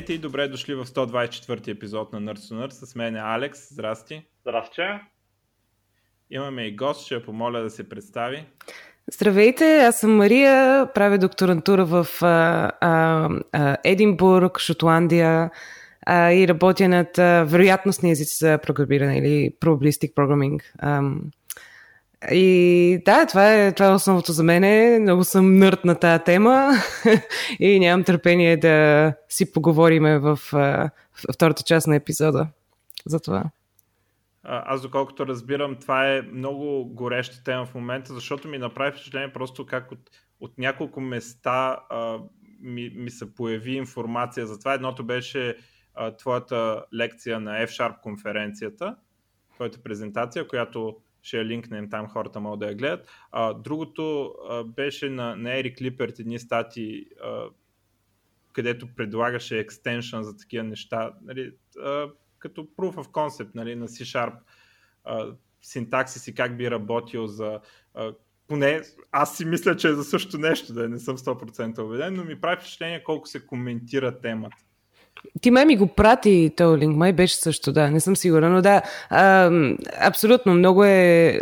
Здравейте и добре дошли в 124 епизод на Nerds to Nerds. С мен е Алекс. Здрасти. Здрасти. Имаме и гост, ще я помоля да се представи. Здравейте, аз съм Мария, правя докторантура в а, а, Единбург, Шотландия а, и работя над а, вероятностни езици за програмиране или probabilistic programming. А, и да, това е, това е основното за мен. Много съм нърд на тази тема и нямам търпение да си поговориме в, в втората част на епизода за това. Аз доколкото разбирам, това е много гореща тема в момента, защото ми направи впечатление просто как от, от няколко места а, ми, ми се появи информация за това. Едното беше а, твоята лекция на F-Sharp конференцията, твоята презентация, която ще я линкнем там, хората могат да я гледат. А, другото а, беше на, на Ерик Липерт едни стати, а, където предлагаше екстеншън за такива неща, нали, а, като proof of concept нали, на C-Sharp, а, синтаксис и как би работил за а, поне аз си мисля, че е за също нещо, да не съм 100% убеден, но ми прави впечатление колко се коментира темата. Ти май ми го прати този линк, май беше също, да, не съм сигурна, но да, а, абсолютно, много е,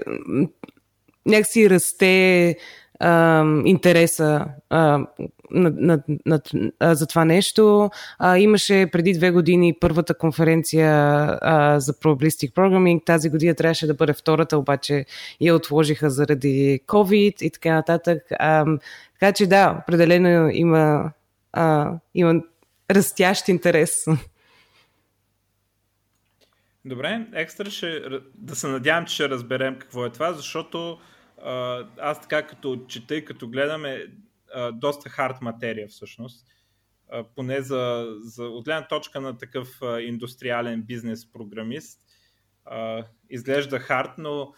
някакси расте а, интереса а, на, на, на, а, за това нещо. А, имаше преди две години първата конференция а, за Probabilistic Programming. Тази година трябваше да бъде втората, обаче я отложиха заради COVID и така нататък. А, така че да, определено има, а, има растящ интерес. Добре, екстра ще, да се надявам, че ще разберем какво е това, защото аз така като чета и като гледаме а, доста хард материя всъщност, поне за, за от гледна точка на такъв индустриален бизнес програмист, изглежда хард, но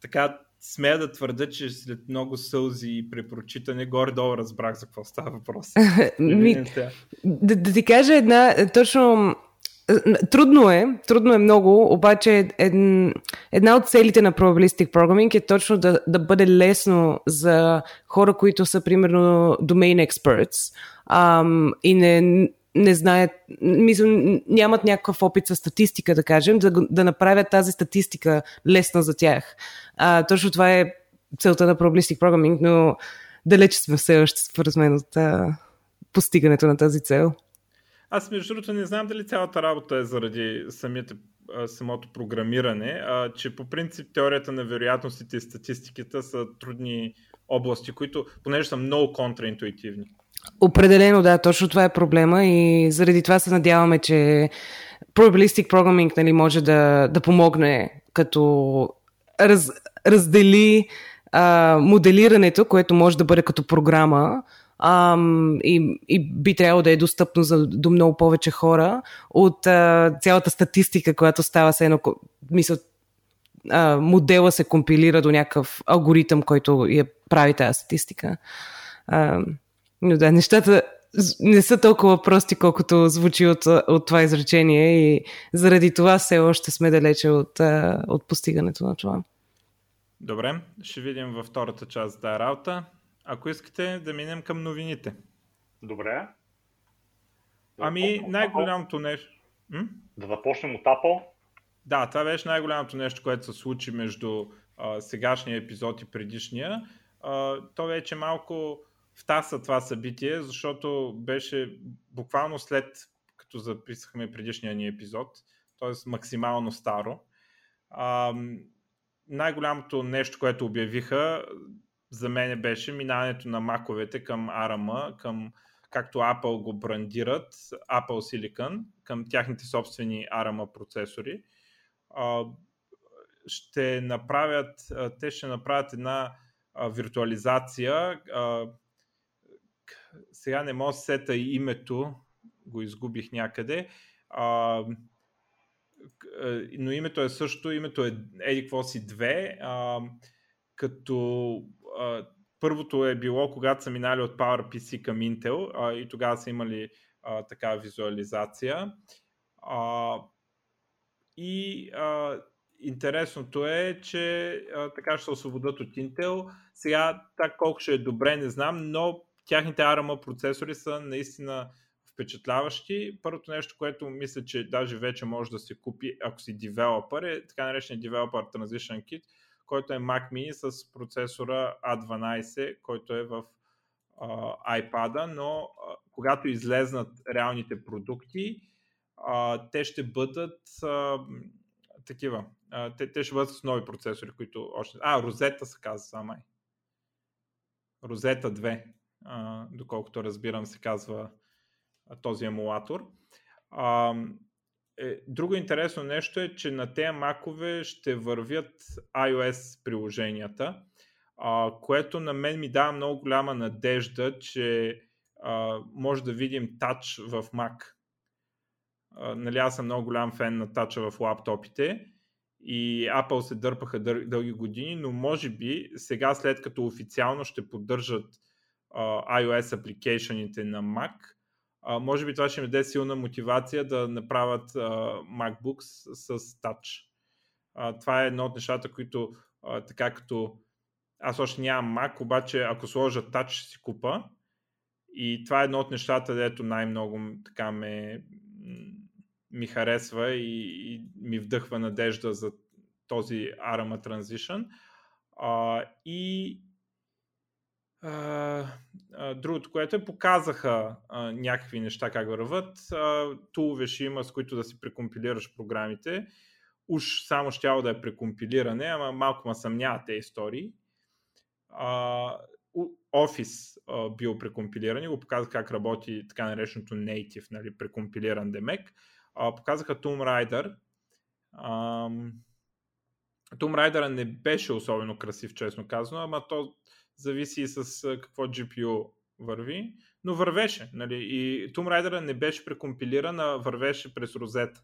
така смея да твърда, че след много сълзи и препрочитане, горе-долу разбрах за какво става въпрос. Ми, да, да ти кажа една, точно Трудно е, трудно е много, обаче една от целите на Probabilistic Programming е точно да, да бъде лесно за хора, които са примерно domain experts ам, и не, не знаят, мисля, нямат някакъв опит с статистика, да кажем, да, да направят тази статистика лесна за тях. А, точно това е целта на Probabilistic Programming, но далече сме все още според мен от а, постигането на тази цел. Аз между другото не знам дали цялата работа е заради самите, самото програмиране, а, че по принцип теорията на вероятностите и статистиката са трудни области, които понеже са много контраинтуитивни. Определено, да, точно това е проблема и заради това се надяваме, че Probabilistic Programming нали, може да, да помогне като раз, раздели а, моделирането, което може да бъде като програма, ам, и, и би трябвало да е достъпно за, до много повече хора от а, цялата статистика, която става се едно, мисля, а, модела се компилира до някакъв алгоритъм, който я прави тази статистика. А, но да, нещата не са толкова прости, колкото звучи от, от това изречение и заради това все още сме далече от, от постигането на това. Добре, ще видим във втората част за тази работа. Ако искате да минем към новините. Добре. Ами най-голямото нещо... М? Да започнем от Apple. Да, това беше най-голямото нещо, което се случи между а, сегашния епизод и предишния. А, то вече малко втаса това събитие, защото беше буквално след като записахме предишния ни епизод, т.е. максимално старо. А, най-голямото нещо, което обявиха, за мен беше минаването на маковете към ARM, към както Apple го брандират, Apple Silicon, към тяхните собствени ARM процесори. Ще направят, те ще направят една виртуализация. Сега не мога да сета името, го изгубих някъде. Но името е също, името е Edicvosi 2, като а, първото е било, когато са минали от PowerPC към Intel а, и тогава са имали а, такава визуализация. А, и а, интересното е, че а, така ще се освободят от Intel. Сега, так колко ще е добре, не знам, но тяхните ARM процесори са наистина впечатляващи. Първото нещо, което мисля, че даже вече може да се купи, ако си девелопър, е така наречен Developer Transition Kit, който е Mac Mini с процесора A12, който е в uh, iPad, но uh, когато излезнат реалните продукти, uh, те ще бъдат uh, такива. Uh, те, те ще бъдат с нови процесори, които още... А, Розета се казва сама. Розета 2, доколкото разбирам се казва този емулатор. Е, друго интересно нещо е, че на тези макове ще вървят iOS приложенията, което на мен ми дава много голяма надежда, че може да видим тач в Mac. Нали, аз съм много голям фен на тача в лаптопите и Apple се дърпаха дър, дълги години, но може би сега след като официално ще поддържат iOS апликейшените на Mac, а, може би това ще ми даде силна мотивация да направят а, MacBooks с Touch. А, това е едно от нещата, които а, така като аз още нямам Mac, обаче ако сложа Touch ще си купа. И това е едно от нещата, дето най-много така ме, ми харесва и, и ми вдъхва надежда за този ARMA Transition. А, и другото, което е, показаха а, някакви неща как върват. Тулове ще има, с които да си прекомпилираш програмите. Уж само щяло да е прекомпилиране, ама малко ма съмнява тези истории. Office а, бил прекомпилиран го показах как работи така нареченото native, нали, прекомпилиран демек. А, показаха Tomb Raider. А, Tomb Raider не беше особено красив, честно казано, ама то зависи и с какво GPU върви, но вървеше. Нали? И Tomb Raider не беше прекомпилиран, а вървеше през розета,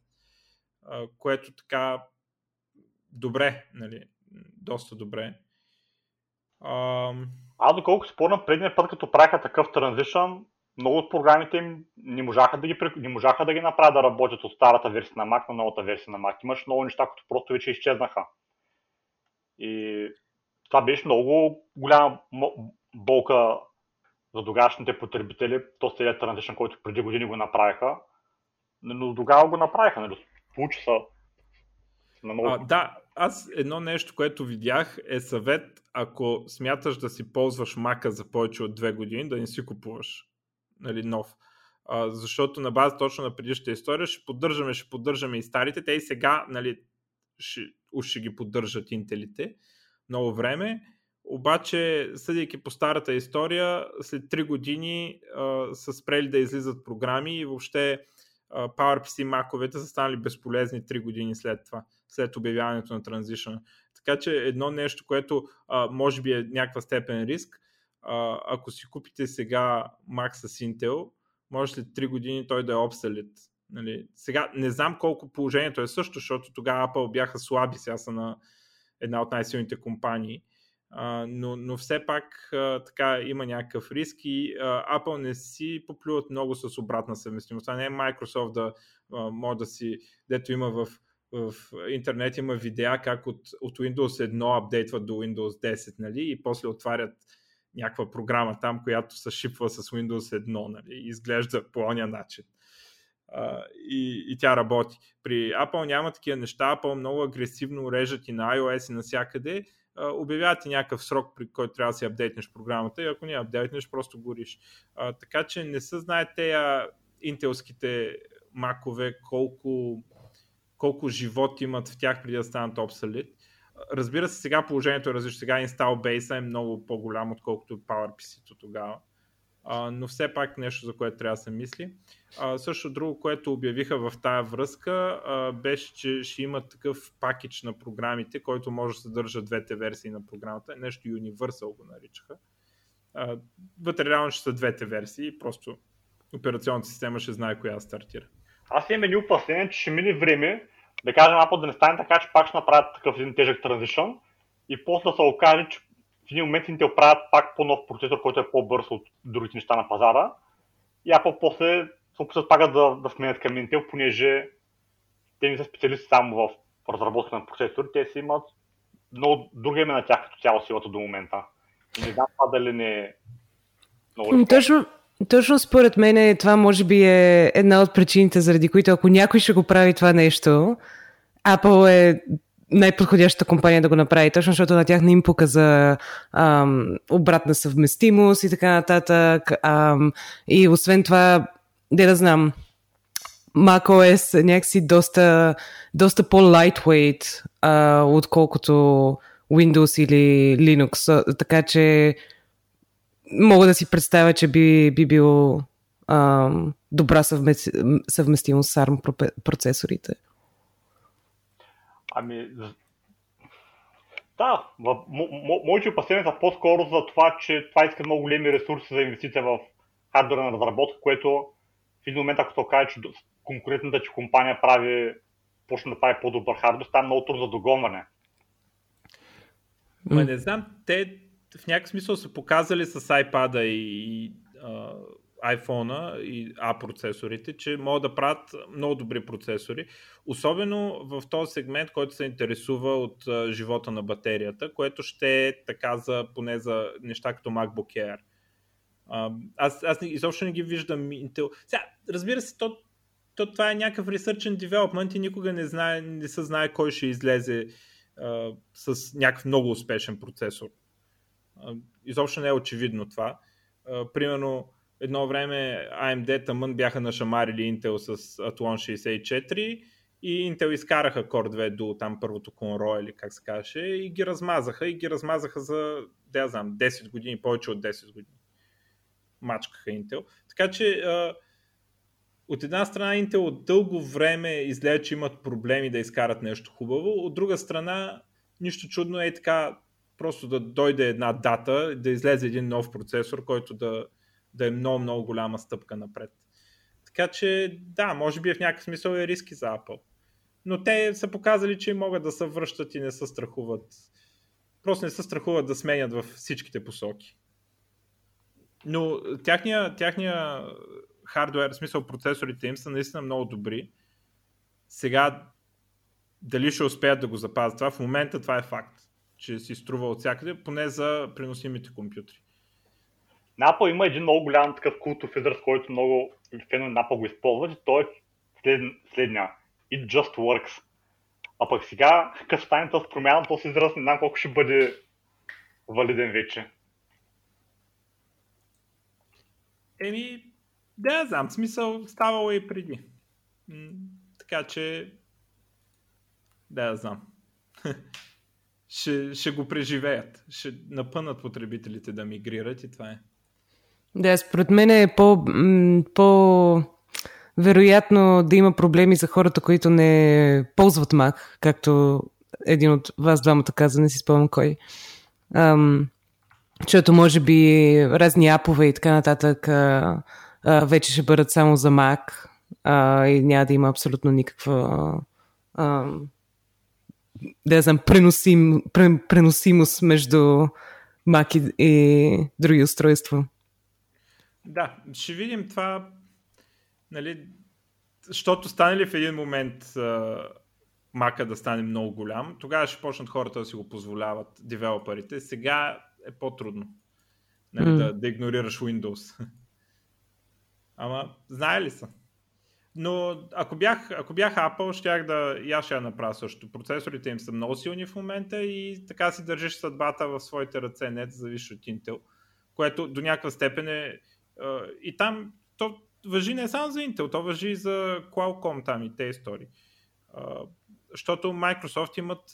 което така добре, нали? доста добре. А... Аз доколко спомням предния път, като правиха такъв транзишън, много от програмите им не можаха да ги, не можаха да ги направят да работят от старата версия на Mac на новата версия на Mac. Имаш много неща, които просто вече изчезнаха. И това беше много голяма болка за тогашните потребители, то целият транзишън, който преди години го направиха, но тогава го направиха, нали? Получи са на много... А, да, аз едно нещо, което видях е съвет, ако смяташ да си ползваш мака за повече от две години, да не си купуваш нали, нов. А, защото на база точно на предишната история ще поддържаме, ще поддържаме и старите. Те и сега нали, ще, ще ги поддържат интелите много време. Обаче, съдейки по старата история, след 3 години а, са спрели да излизат програми и въобще а, PowerPC маковете са станали безполезни 3 години след това, след обявяването на Transition. Така че едно нещо, което а, може би е някаква степен риск, а, ако си купите сега Mac с Intel, може след 3 години той да е обсалит. Нали? Сега не знам колко положението е също, защото тогава Apple бяха слаби, сега са на една от най-силните компании. Но, но все пак така има някакъв риск и Apple не си поплюват много с обратна съвместимост. Не е Microsoft да може да си, дето има в, в интернет има видеа как от, от Windows 1 апдейтват до Windows 10 нали, и после отварят някаква програма там, която се шипва с Windows 1 нали, изглежда по ония начин и, и тя работи. При Apple няма такива неща. Apple много агресивно режат и на iOS и навсякъде. обявяват ти някакъв срок, при който трябва да си апдейтнеш програмата и ако не апдейтнеш, просто гориш. А, така че не се знае те интелските макове колко, колко живот имат в тях преди да станат obsolete. Разбира се, сега положението е различно. Сега install base е много по-голям, отколкото PowerPC тогава а, но все пак нещо, за което трябва да се мисли. А, също друго, което обявиха в тая връзка, а, беше, че ще има такъв пакетч на програмите, който може да съдържа двете версии на програмата. Нещо Universal го наричаха. А, вътре реално ще са двете версии, просто операционната система ще знае коя стартира. Аз имам едни опасения, че ще мине време, да кажем Apple да не стане така, че пак ще направят такъв един тежък транзишън и после да се окаже, че в един момент те оправят пак по-нов процесор, който е по-бърз от другите неща на пазара. И Apple после се опитват пак да, да сменят към Intel, понеже те не са специалисти само в разработка на процесори, те си имат много други име на тях като цяло силата до момента. И не знам това дали не е много... Точно, Точно според мен това може би е една от причините, заради които ако някой ще го прави това нещо, Apple е най-подходящата компания да го направи, точно защото на тях не им показа ам, обратна съвместимост и така нататък. Ам, и освен това, де да знам, macOS е някакси доста, доста по-lightweight, отколкото Windows или Linux. Така че мога да си представя, че би, би бил ам, добра съвместимост с ARM процесорите. Ами, да, моите опасения са по-скоро за това, че това иска много големи ресурси за инвестиция в хардверна разработка, което в един момент, ако се окаже, че конкурентната че компания прави, почне да прави по-добър хардвер, става много трудно за догонване. Ма не знам, те в някакъв смисъл са показали с ipad и, и iPhone и A процесорите, че могат да правят много добри процесори. Особено в този сегмент, който се интересува от живота на батерията, което ще е така за, поне за неща като MacBook Air. Аз, аз изобщо не ги виждам Intel. Сега, разбира се, то, то това е някакъв research and development и никога не, знае, не се знае кой ще излезе а, с някакъв много успешен процесор. А, изобщо не е очевидно това. А, примерно, едно време AMD тъмън бяха нашамарили Intel с Athlon 64 и Intel изкараха Core 2 до там първото Conroy или как се каже и ги размазаха и ги размазаха за, да знам, 10 години, повече от 10 години. Мачкаха Intel. Така че от една страна Intel от дълго време изглежда, че имат проблеми да изкарат нещо хубаво, от друга страна нищо чудно е така просто да дойде една дата, да излезе един нов процесор, който да, да е много, много голяма стъпка напред. Така че, да, може би в някакъв смисъл е риски за Apple. Но те са показали, че могат да се връщат и не се страхуват. Просто не се страхуват да сменят във всичките посоки. Но тяхния, тяхния хардвер, в смисъл процесорите им са наистина много добри. Сега дали ще успеят да го запазят това, в момента това е факт, че си струва от всякъде, поне за преносимите компютри. На Apple има един много голям такъв култов израз, който много фенове на Apple го използват и той е след, следния. It just works. А пък сега, като стане този промяна, този израз, не знам колко ще бъде валиден вече. Еми, да, знам, смисъл ставало и преди. Така че, да, знам. ще, ще го преживеят. Ще напънат потребителите да мигрират и това е. Да, според мен е по, по вероятно да има проблеми за хората, които не ползват Mac, както един от вас двамата каза, не си спомням кой. Ам, защото може би разни апове и така нататък а, а, вече ще бъдат само за Mac а, и няма да има абсолютно никаква а, да знам, преносим, преносимост между Mac и, и други устройства. Да, ще видим това, нали, защото стане ли в един момент uh, мака да стане много голям, тогава ще почнат хората да си го позволяват, девелоперите. Сега е по-трудно нали, mm. да, да игнорираш Windows. Ама, знае ли са? Но ако бях, ако бях Apple, щях да и аз ще я направя също. Процесорите им са много силни в момента и така си държиш съдбата в своите ръце, не да зависиш от Intel, което до някаква степен е и там то въжи не само за Intel, то въжи и за Qualcomm там и те истории. Защото Microsoft имат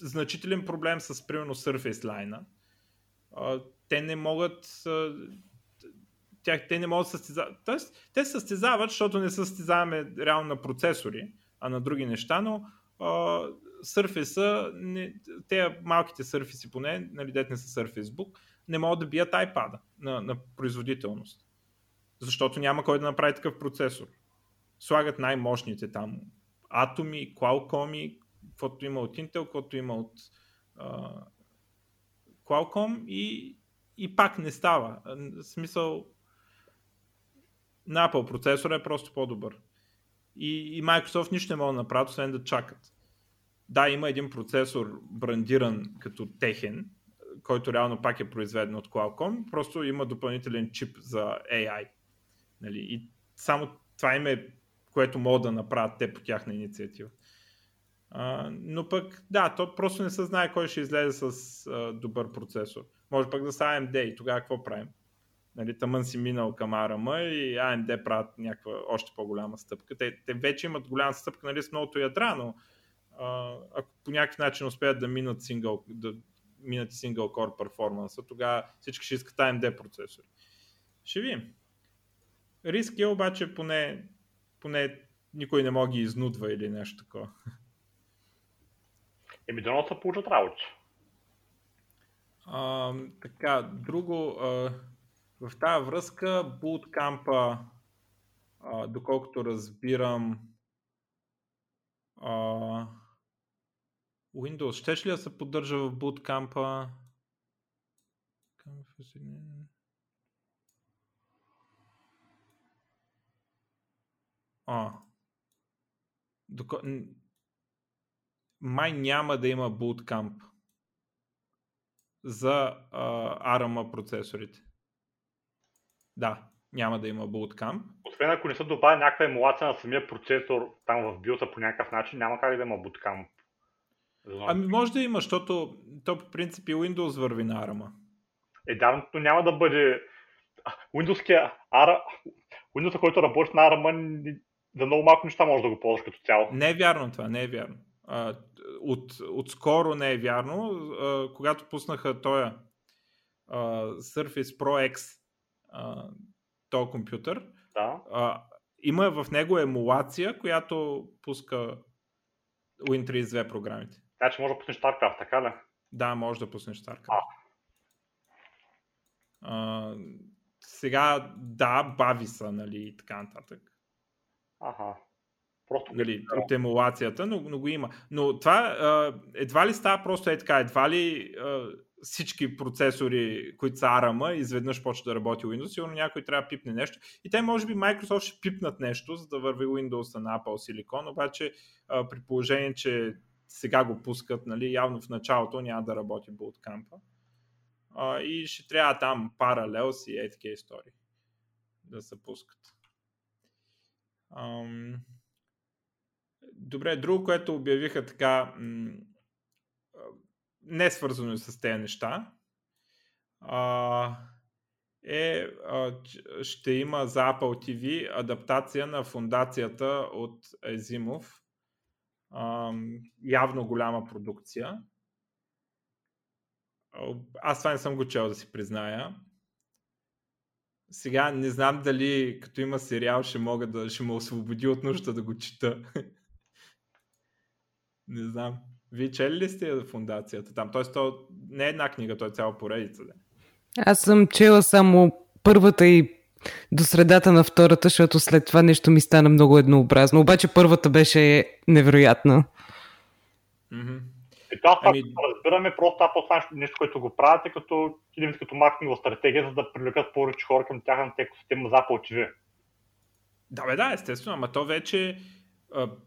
значителен проблем с примерно Surface Line. Те не могат тях, те не могат да състезават. Тоест, те състезават, защото не състезаваме реално на процесори, а на други неща, но Surface, не, те малките Surface поне, нали, дете не са Book, не могат да бият iPad на, на производителност. Защото няма кой да направи такъв процесор. Слагат най-мощните там Atomi, Qualcomm, каквото има от Intel, каквото има от uh, Qualcomm и, и пак не става. В смисъл на Apple процесор е просто по-добър. И, и Microsoft нищо не могат да направят, освен да чакат. Да, има един процесор брандиран като техен, който реално пак е произведен от Qualcomm, просто има допълнителен чип за AI. Нали? И само това им е, което могат да направят те по тяхна инициатива. А, но пък, да, то просто не се знае кой ще излезе с а, добър процесор. Може пък да са AMD и тогава какво правим? Нали, тъмън си минал към ARM и AMD правят някаква още по-голяма стъпка. Те, те вече имат голяма стъпка нали, с многото ядра, но а, ако по някакъв начин успеят да минат сингъл, да минат сингъл core перформанса, тогава всички ще искат AMD процесори. Ще видим. Риск е обаче поне, поне никой не може ги изнудва или нещо такова. Еми, дано се получат работи. А, така, друго, а, в тази връзка, а, доколкото разбирам, а, Windows ще ли да се поддържа в буткампа? А. Доко... Май няма да има буткамп за а, ARM процесорите. Да, няма да има Bootcamp. Освен ако не се добавя някаква емулация на самия процесор там в биоса по някакъв начин, няма как да има Bootcamp. Ами може да има, защото то по принцип и Windows върви на ARM. Е, да, но няма да бъде... Windows, ARM... Windows, който работи на ARM, за много малко неща може да го ползваш като цяло. Не е вярно това, не е вярно. от, отскоро не е вярно. когато пуснаха този Surface Pro X този компютър, да. има в него емулация, която пуска Win32 програмите. Значи може да пуснеш StarCraft, така ли? Да, може да пуснеш StarCraft. А. А, сега, да, бави са, нали, и така нататък. Ага. Просто нали, от емулацията, но, но го има. Но това а, едва ли става просто е така, едва ли а, всички процесори, които са ARM, изведнъж почва да работи Windows, сигурно някой трябва да пипне нещо. И те може би Microsoft ще пипнат нещо, за да върви Windows на Apple Silicon, обаче а, при положение, че сега го пускат, нали, явно в началото няма да работи Bootcamp. А, и ще трябва там паралел си и такива истории да се пускат. Ам... Добре, друго, което обявиха така, м- не свързано с тези неща, а, е, а, ще има за Apple TV адаптация на фундацията от Езимов. Явно голяма продукция. Аз това не съм го чел да си призная. Сега не знам дали като има сериал ще мога да ще ме освободи от нужда да го чета. не знам. Вие чели ли сте фундацията там? Тоест, то не е една книга, то е цяла поредица. Аз съм чела само първата и до средата на втората, защото след това нещо ми стана много еднообразно. Обаче първата беше невероятна. Mm-hmm. И това ами... разбираме, просто това е нещо, което го правят, е като, като маркетингова стратегия, за да привлекат повече хора към тяхната екосистема за Apple. Да, бе, да, естествено, ама то вече,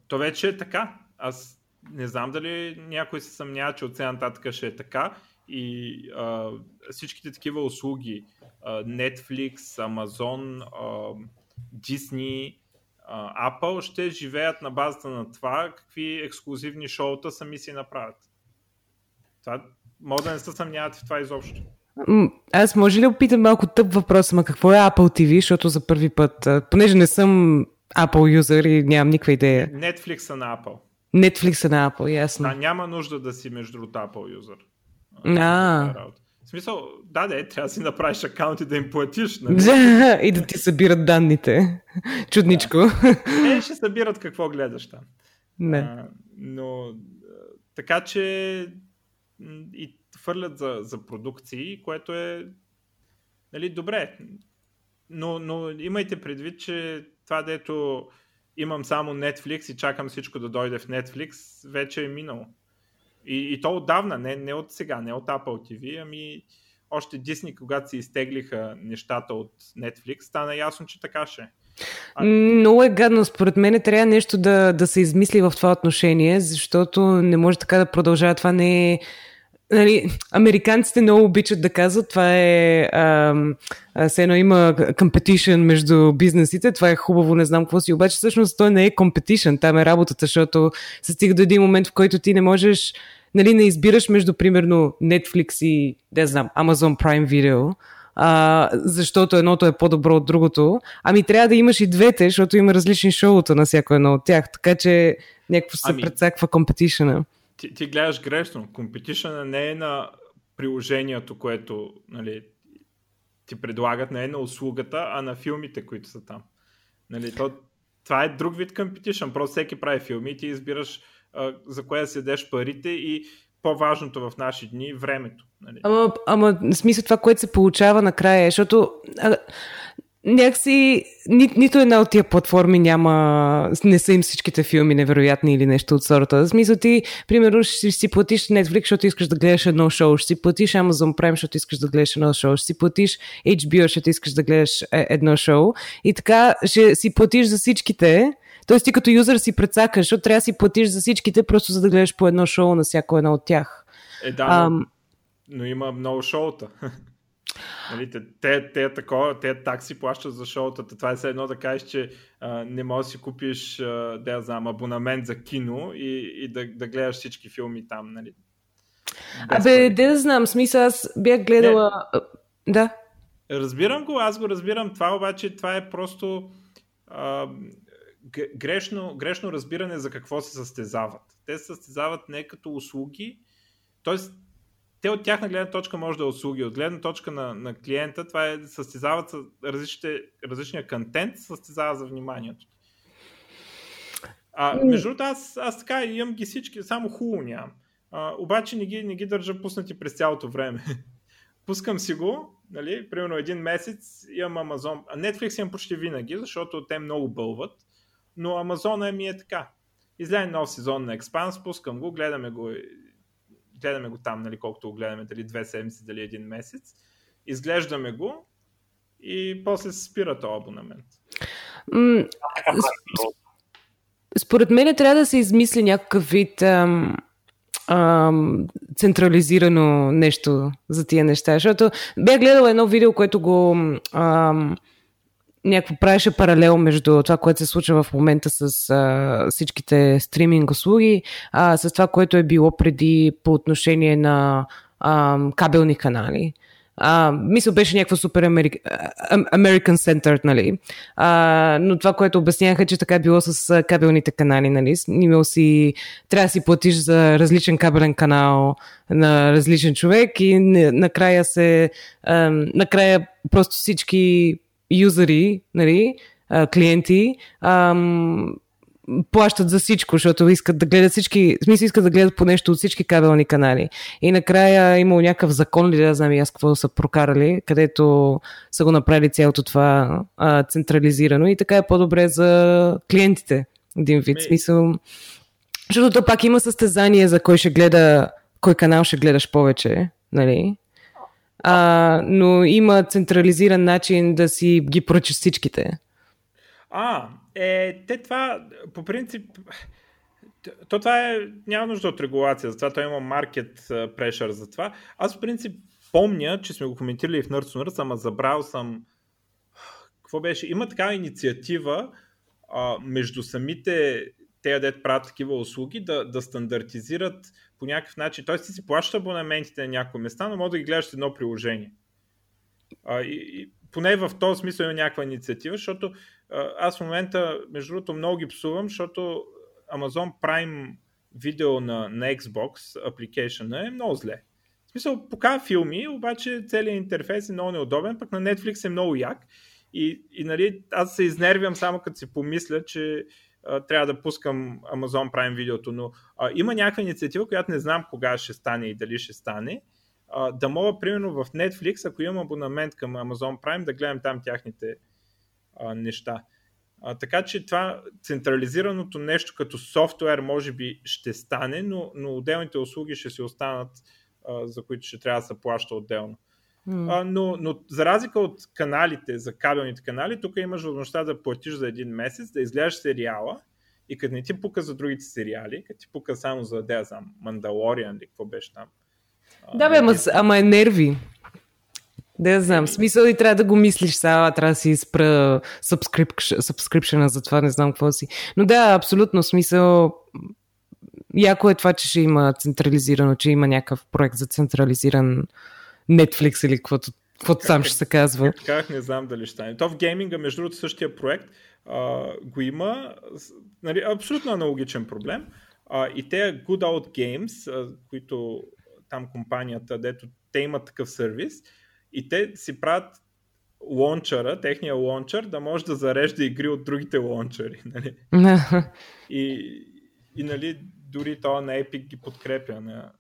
то вече е така. Аз не знам дали някой се съмнява, че от сега нататък ще е така и а, всичките такива услуги, а, Netflix, Amazon, а, Disney, а, Apple ще живеят на базата на това какви ексклюзивни шоута сами си направят. Това, може да не се съмнявате в това изобщо. Аз може ли опитам малко тъп въпрос, ма какво е Apple TV, защото за първи път, понеже не съм Apple юзер и нямам никаква идея. Netflix на Apple. Netflix на Apple, ясно. Да, няма нужда да си между другото Apple юзер. А. В смисъл, да, да, трябва да си направиш акаунт и да им платиш. Нали? и да ти събират данните. Чудничко. Да. Е, ще събират какво гледаш там. Не. А, но, така че и хвърлят за, за продукции, което е нали, добре. Но, но имайте предвид, че това дето имам само Netflix и чакам всичко да дойде в Netflix, вече е минало. И, и то отдавна, не, не от сега, не от Apple TV, ами още Disney, когато си изтеглиха нещата от Netflix, стана ясно, че така ще. А... Много е гадно. Според мен трябва нещо да, да се измисли в това отношение, защото не може така да продължава. Това не е нали, американците много обичат да казват, това е все едно има competition между бизнесите, това е хубаво, не знам какво си, обаче всъщност той не е competition, там е работата, защото се стига до един момент, в който ти не можеш, нали, не избираш между, примерно, Netflix и, да знам, Amazon Prime Video, а, защото едното е по-добро от другото. Ами трябва да имаш и двете, защото има различни шоута на всяко едно от тях, така че някакво се ами, предсаква компетишъна. Ти, ти гледаш грешно. Компетишъна не е на приложението, което нали, ти предлагат, не е на услугата, а на филмите, които са там. Нали, то, това е друг вид competition. Просто всеки прави филми и ти избираш а, за кое да седеш парите и по-важното в наши дни времето. Нали? Ама, ама, смисъл това, което се получава накрая, защото а, някакси ни, нито една от тия платформи няма, не са им всичките филми невероятни или нещо от сорта. В смисъл ти, примерно, ще си платиш Netflix, защото искаш да гледаш едно шоу, ще си платиш Amazon Prime, защото искаш да гледаш едно шоу, ще си платиш HBO, защото искаш да гледаш е, едно шоу и така ще си платиш за всичките, Тоест ти като юзър си прецакаш, защото трябва да си платиш за всичките, просто за да гледаш по едно шоу на всяко едно от тях. Е, да, Ам... но, но има много шоута. Нали, те, те, те, такова, те такси плащат за шоутата. Това е все едно да кажеш, че а, не можеш да си купиш а, да знам, абонамент за кино и, и да, да гледаш всички филми там. Нали? Абе, де да знам, смисъл, аз бях гледала... Не. Да. Разбирам го, аз го разбирам. Това обаче, това е просто а, грешно, грешно разбиране за какво се състезават. Те се състезават не като услуги, т.е. те от тяхна гледна точка може да е услуги. От гледна точка на, на клиента това е състезават с различните, различния контент, състезава за вниманието. А, между другото, аз, аз така имам ги всички, само хубаво нямам. А, обаче не ги, не ги държа пуснати през цялото време. Пускам си го, нали, примерно един месец имам Amazon. А Netflix имам почти винаги, защото те много бълват но Амазона ми е така. Излезе нов сезон на Expanse, пускам го, гледаме го, гледаме го там, нали, колкото го гледаме, дали две седмици, дали един месец. Изглеждаме го и после се спира този абонамент. Mm, според мен трябва да се измисли някакъв вид ам, ам, централизирано нещо за тия неща, защото бях гледала едно видео, което го ам, някакво правеше паралел между това, което се случва в момента с а, всичките стриминг услуги, а, с това, което е било преди по отношение на а, кабелни канали. А, мисля, беше някакво супер. American Center, нали? А, но това, което обясняха, че така е било с кабелните канали, нали? Имал си, трябва да си платиш за различен кабелен канал на различен човек и накрая се, а, накрая просто всички юзери, нали, клиенти, ам, плащат за всичко, защото искат да гледат всички, в смисъл искат да гледат по нещо от всички кабелни канали. И накрая имало някакъв закон ли, да знам и аз какво са прокарали, където са го направили цялото това а, централизирано и така е по-добре за клиентите. Един вид Ми... смисъл. Защото то пак има състезание за кой ще гледа, кой канал ще гледаш повече, нали? А, но има централизиран начин да си ги поръчаш всичките. А, е, те това, по принцип, то това е, няма нужда от регулация, затова той има маркет прешър за това. Аз, в принцип, помня, че сме го коментирали в Nerds on Nerds, ама забрал съм какво беше? Има такава инициатива а, между самите те, дет правят такива услуги, да, да стандартизират по някакъв начин. Тоест, ти си плащаш абонаментите на някои места, но може да ги гледаш едно приложение. А, и, и, поне в този смисъл има някаква инициатива, защото а, аз в момента, между другото, много ги псувам, защото Amazon Prime видео на, на Xbox application е много зле. В смисъл, пока филми, обаче целият интерфейс е много неудобен, пък на Netflix е много як. И, и нали, аз се изнервям само като си помисля, че трябва да пускам Amazon Prime видеото, но а, има някаква инициатива, която не знам кога ще стане и дали ще стане, а, да мога, примерно в Netflix, ако имам абонамент към Amazon Prime, да гледам там тяхните а, неща. А, така че това централизираното нещо като софтуер може би ще стане, но, но отделните услуги ще си останат, а, за които ще трябва да се плаща отделно. Mm. А, но, но за разлика от каналите, за кабелните канали, тук имаш възможността да платиш за един месец, да изгледаш сериала и като не ти пука за другите сериали, като ти пука само за, да знам, Мандалориан или какво беше там, Да, бе, ама, ама е нерви. Да, я знам. Смисъл и трябва да го мислиш сега, трябва да си спра subscription за това, не знам какво си. Но да, абсолютно смисъл. Яко е това, че ще има централизирано, че има някакъв проект за централизиран Netflix или каквото, каквото сам ще се казва. Как не знам дали ще стане. То в гейминга, между другото, същия проект а, го има. Нали, абсолютно аналогичен проблем. А, и те Good Old Games, а, които там компанията, дето те имат такъв сервис, и те си правят лончера, техния лончер, да може да зарежда игри от другите лончери. Нали? и, и нали, дори то на Epic ги подкрепя на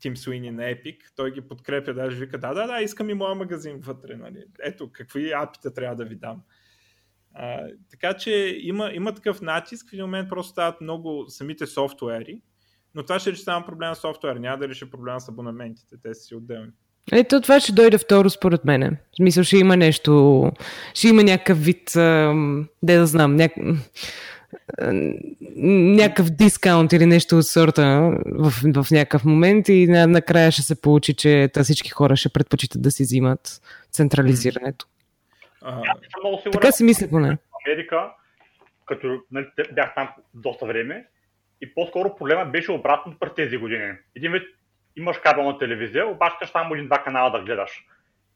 Тим Суини на Epic, той ги подкрепя, даже вика, да, да, да, искам и моя магазин вътре, нали. Ето, какви апита трябва да ви дам. А, така че има, има такъв натиск, в един момент просто стават много самите софтуери, но това ще реши само проблема с софтуер, няма да реши проблема с абонаментите, те си отделни. Ето това ще дойде второ според мен. В смисъл ще има нещо, ще има някакъв вид, де да знам, няк... някакъв дискаунт или нещо от сорта в, в някакъв момент и на, накрая ще се получи, че та всички хора ще предпочитат да си взимат централизирането. А, така си мисля поне. Америка, като нали, бях там доста време, и по-скоро проблема беше обратно през тези години. Един вид имаш кабелна телевизия, обаче само един-два канала да гледаш.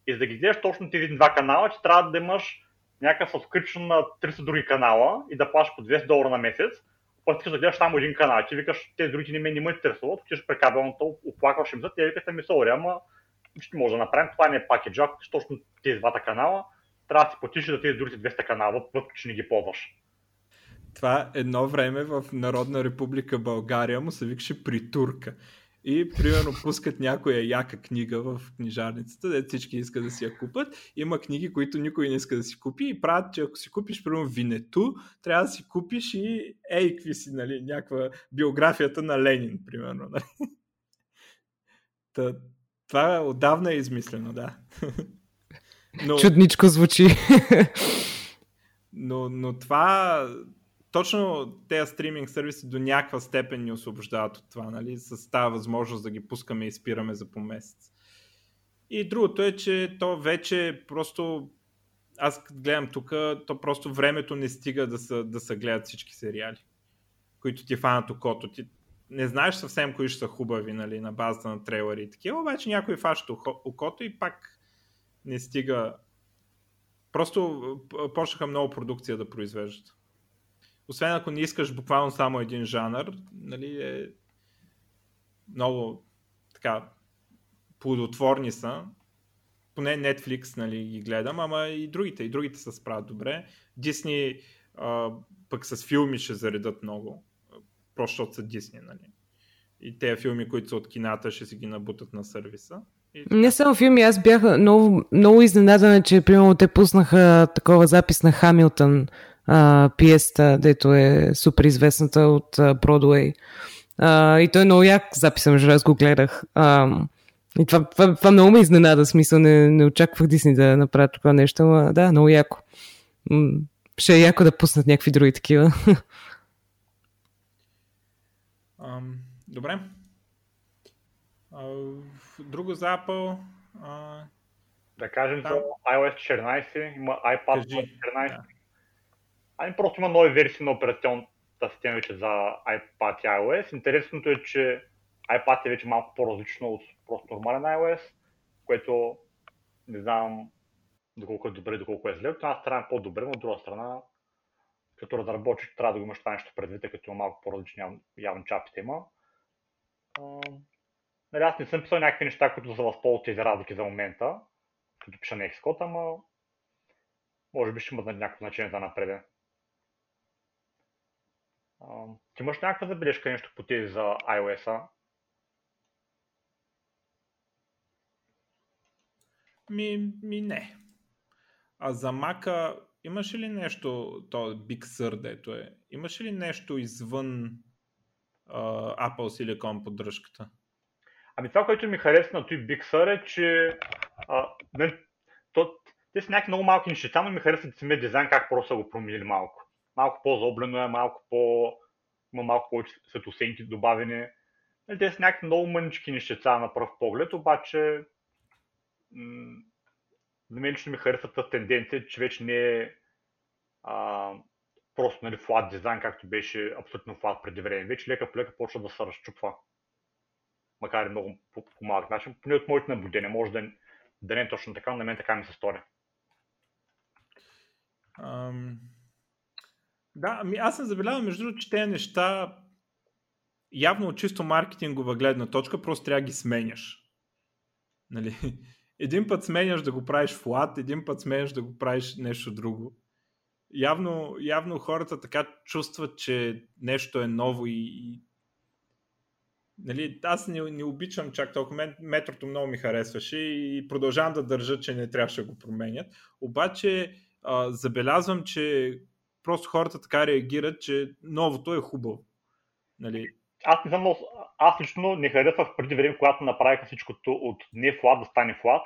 И за да ги гледаш точно тези два канала, че трябва да имаш някакъв subscription на 300 други канала и да плащаш по 200 долара на месец, после искаш да гледаш само един канал. Ти викаш, тези другите не ме не ме интересуват, отиваш при кабелната, оплакваш им за те, викате ми, сори, ама ще може да направим, това не е пакеджа, точно тези двата канала, трябва да си платиш за тези другите 200 канала, въпреки че не ги ползваш. Това едно време в Народна република България му се викаше притурка. И, примерно, пускат някоя яка книга в книжарницата, де всички искат да си я купат. Има книги, които никой не иска да си купи и правят, че ако си купиш, примерно, Винету, трябва да си купиш и ей, какви си, нали, някаква биографията на Ленин, примерно. Нали? Та, това отдавна е измислено, да. Но, Чудничко звучи. но, но това точно тези стриминг сервиси до някаква степен ни освобождават от това, нали? С тази възможност да ги пускаме и спираме за по месец. И другото е, че то вече просто аз гледам тук, то просто времето не стига да се, да гледат всички сериали, които ти фанат окото. Ти не знаеш съвсем кои ще са хубави, нали, на базата на трейлери и такива, обаче някой фаща окото и пак не стига. Просто почнаха много продукция да произвеждат освен ако не искаш буквално само един жанр, нали, е много така плодотворни са. Поне Netflix нали, ги гледам, ама и другите. И другите се справят добре. А, пък с филми ще заредат много. Просто защото са Disney. Нали. И тези филми, които са от кината, ще си ги набутат на сервиса. Не само филми, аз бях много, много изненадана, че примерно те пуснаха такова запис на Хамилтън а, пиеста, дето е супер известната от Бродуей. и той е много як записан, между аз го гледах. А, и това, това, това много ме изненада, смисъл, не, не очаквах Дисни да направят това нещо, но да, много яко. Ще е яко да пуснат някакви други такива. Um, добре. Uh, друго за Apple. Uh... Да кажем, Там... iOS 14, има iPad Кажи. 14. Да. Ами просто има нови версии на операционната система вече за iPad и iOS. Интересното е, че iPad е вече малко по-различно от просто нормален iOS, което не знам доколко е добре, доколко е зле. От една страна е по-добре, но от друга страна, като разработчик, трябва да го имаш това нещо предвид, като има малко по-различни явно, чапите има. Нали, аз не съм писал някакви неща, които за възползват тези разлики за момента, като пиша на Xcode, ама може би ще имат някакво значение за напреде. Ти имаш някаква забележка нещо по тези за iOS-а? Ми, ми не. А за Mac имаш ли нещо, то Big Sur, дето е, имаш ли нещо извън uh, Apple Silicon поддръжката? Ами това, което ми харесва на Big Sur е, че а, не, то, те са някакви много малки неща, но ми харесва самия дизайн, как просто са го променили малко малко по-заоблено е, малко по... има малко повече светосенки добавени. Нали, те са някакви много мънички нещица на пръв поглед, обаче м- на мен лично ми харесва тази тенденция, че вече не е а, просто нали, флат дизайн, както беше абсолютно флат преди време. Вече лека по почва да се разчупва. Макар и много по, по малък начин. Поне от моите наблюдения. Може да, да не е точно така, но на мен така ми се стори. Um, да, ами аз съм забелязал, между другото, че тези неща явно от чисто маркетингова гледна точка просто трябва да ги сменяш. Нали? Един път сменяш да го правиш флат, един път сменяш да го правиш нещо друго. Явно, явно хората така чувстват, че нещо е ново и, и Нали, аз не, не обичам чак толкова. метрото много ми харесваше и продължавам да държа, че не трябваше да го променят. Обаче а, забелязвам, че просто хората така реагират, че новото е хубаво. Нали? Аз не знам, аз лично не харесвах преди време, когато направиха всичкото от не флат да стане флат.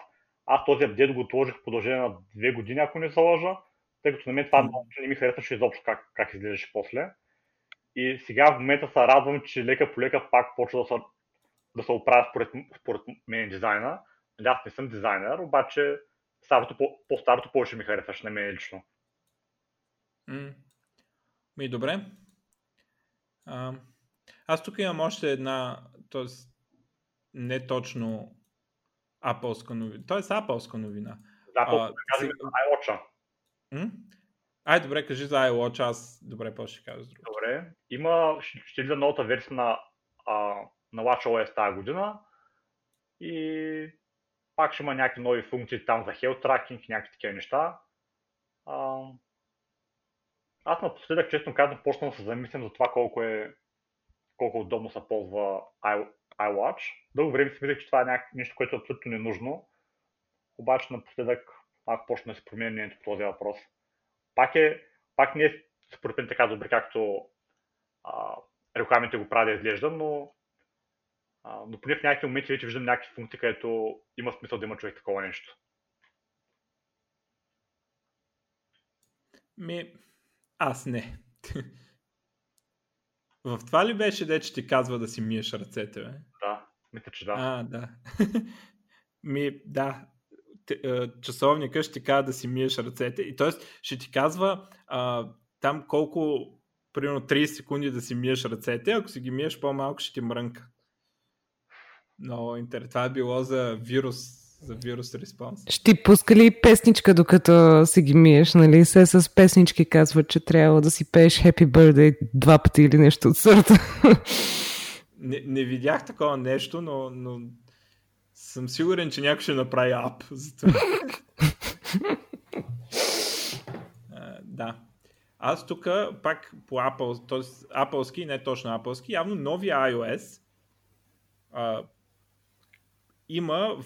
Аз този апдейт го отложих в продължение на две години, ако не се лъжа, тъй като на мен това mm. не ми харесваше изобщо как, как изглеждаше после. И сега в момента се радвам, че лека по лека пак почва да се, да се оправя според, според мен дизайна. Нали, аз не съм дизайнер, обаче старото, по, по-старото повече ми харесваше на мен лично. Mm. Ми добре. А, аз тук имам още една, т.е. не точно Apple новина. Т.е. Apple новина. Да, а, си... iWatch. Ай, добре, кажи за iWatch, аз добре, после ще кажа друго. Добре, има, ще, ще новата версия на, а, на WatchOS тази година и пак ще има някакви нови функции там за health tracking, някакви такива неща. А, аз напоследък, честно казвам, почнах да се замислям за това колко е колко удобно се ползва iWatch. Дълго време си мислех, че това е нещо, което е абсолютно ненужно. Обаче напоследък малко почна да се променя мнението по този въпрос. Пак, е, пак не е според мен така добре, както а, рекламите го прави да изглежда, но, а, но поне в някакви моменти вече виждам някакви функции, където има смисъл да има човек такова нещо. Ми, аз не. В това ли беше, де, че ти казва да си миеш ръцете, бе? Да, мисля, че да. А, да. Ми, да. Е, часовника ще ти казва да си миеш ръцете. И т.е. ще ти казва а, там колко, примерно 30 секунди да си миеш ръцете. Ако си ги миеш по-малко, ще ти мрънка. Но интер... това е било за вирус за вирус респонс. Ще ти пуска ли песничка, докато си ги миеш, нали? Се с песнички казва, че трябва да си пееш Happy Birthday два пъти или нещо от сорта. Не, не видях такова нещо, но, но съм сигурен, че някой ще направи ап за това. да. Аз тук пак по Apple, т.е. Appleски, не точно Appleски, явно новия iOS има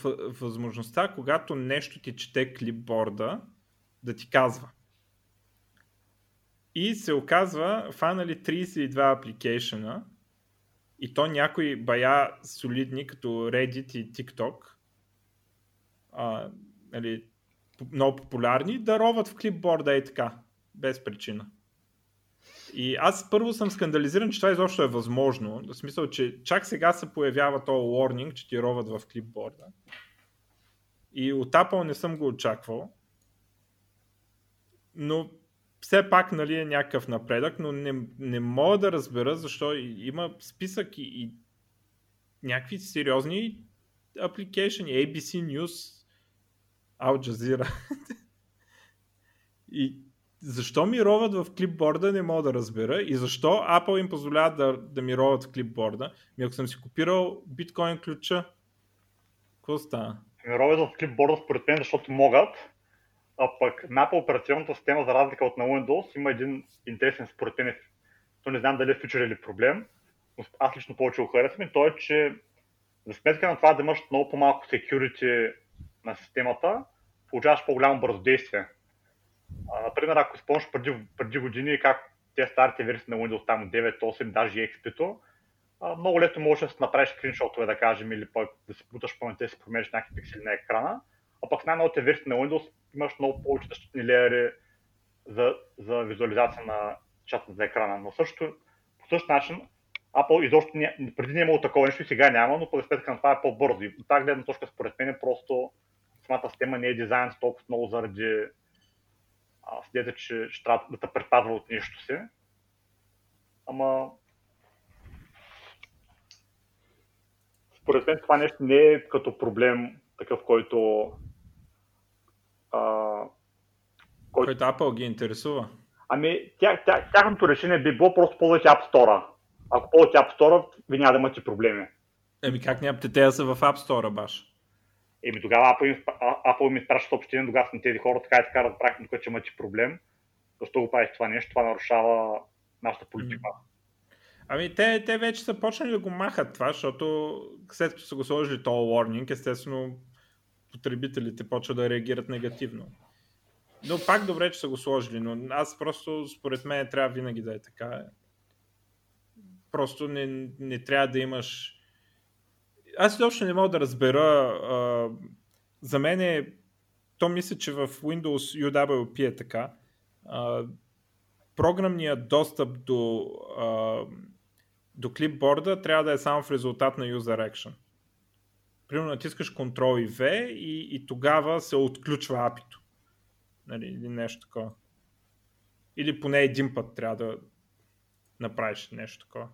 възможността, когато нещо ти чете клипборда, да ти казва. И се оказва, фанали 32 апликейшена и то някои бая солидни, като Reddit и TikTok, а, нали, много популярни, дароват в клипборда и така, без причина. И аз първо съм скандализиран, че това изобщо е възможно. В смисъл, че чак сега се появява този warning, че ти роват в клипборда. И от Apple не съм го очаквал. Но все пак нали, е някакъв напредък, но не, не мога да разбера защо има списък и, и някакви сериозни апликейшени, ABC News, Al Jazeera. и защо ми роват в клипборда, не мога да разбера. И защо Apple им позволява да, да ми роват в клипборда? Ми ако съм си копирал биткоин ключа, какво става? Ми роват в клипборда според мен, защото могат. А пък на операционната система, за разлика от на Windows, има един интересен според мен, то не знам дали е фичър или проблем, но аз лично повече го харесвам то е, че за сметка на това да имаш много по-малко security на системата, получаваш по-голямо бързодействие а, например, ако спомняш преди, преди години как те старите версии на Windows там 9, 8, даже и XP-то, много лесно можеш да направиш скриншотове, да кажем, или пък да си буташ паметта и си промениш някакви пиксели на екрана. А пък с най-новите версии на Windows имаш много повече защитни леери за, за визуализация на чата за екрана. Но също, по същия начин Apple изобщо не, преди не е имало такова нещо и сега няма, но по на това е по-бързо. И от тази гледна точка, според мен, просто самата система не е дизайн толкова много заради следете, че ще трябва да те предпазва от нещо си. Ама според мен това нещо не е като проблем такъв, който а, който... който Apple ги интересува. Ами, тя, тя, тяхното решение би било просто ползвайте App Store. Ако ползвате App Store, ви няма да имате проблеми. Еми, как нямате те са в App Store, баш? Еми, тогава Apple им, Apple им изпраща съобщение, тогава на тези хора така и така разбрахме, докато че имате проблем. Защо го правиш това нещо? Това нарушава нашата политика. Ами те, те вече са почнали да го махат това, защото след като са го сложили този warning, естествено потребителите почват да реагират негативно. Но пак добре, че са го сложили, но аз просто, според мен, трябва винаги да е така. Просто не, не трябва да имаш... Аз изобщо не мога да разбера. А, за мен е... То мисля, че в Windows UWP е така. А, програмният достъп до, а, до клипборда трябва да е само в резултат на user action. Примерно натискаш Ctrl и V и, и тогава се отключва апито. Нали, или нещо такова. Или поне един път трябва да направиш нещо такова.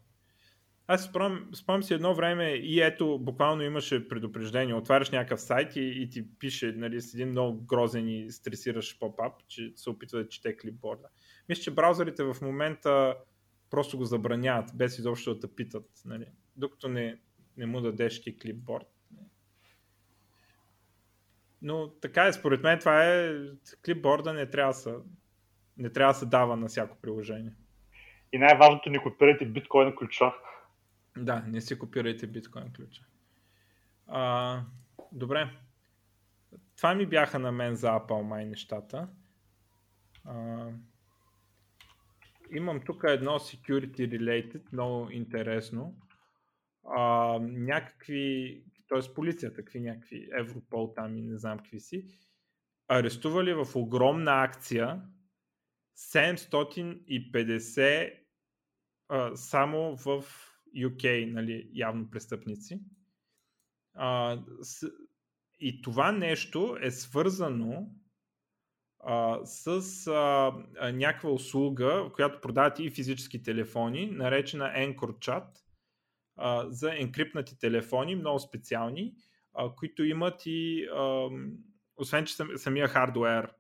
Аз спомням, спомням си едно време и ето, буквално имаше предупреждение. Отваряш някакъв сайт и, и ти пише нали, с един много грозен и стресиращ поп-ап, че се опитва да чете клипборда. Мисля, че браузърите в момента просто го забраняват, без изобщо да те питат, нали, докато не, не му дадеш ти клипборд. Но така е, според мен това е, клипборда не трябва да се, не трябва да се дава на всяко приложение. И най-важното, не копирайте биткоин ключа. Да, не си копирайте биткоин ключа. А, добре. Това ми бяха на мен за Apple май нещата. А, имам тук едно security related, много интересно. А, някакви т.е. полицията, какви някакви Европол там и не знам какви си, арестували в огромна акция 750 а, само в UK, нали, явно престъпници. А, с, и това нещо е свързано а, с а, някаква услуга, която продават и физически телефони, наречена EncroChat за енкриптнати телефони, много специални, а, които имат и, а, освен че самия хардуер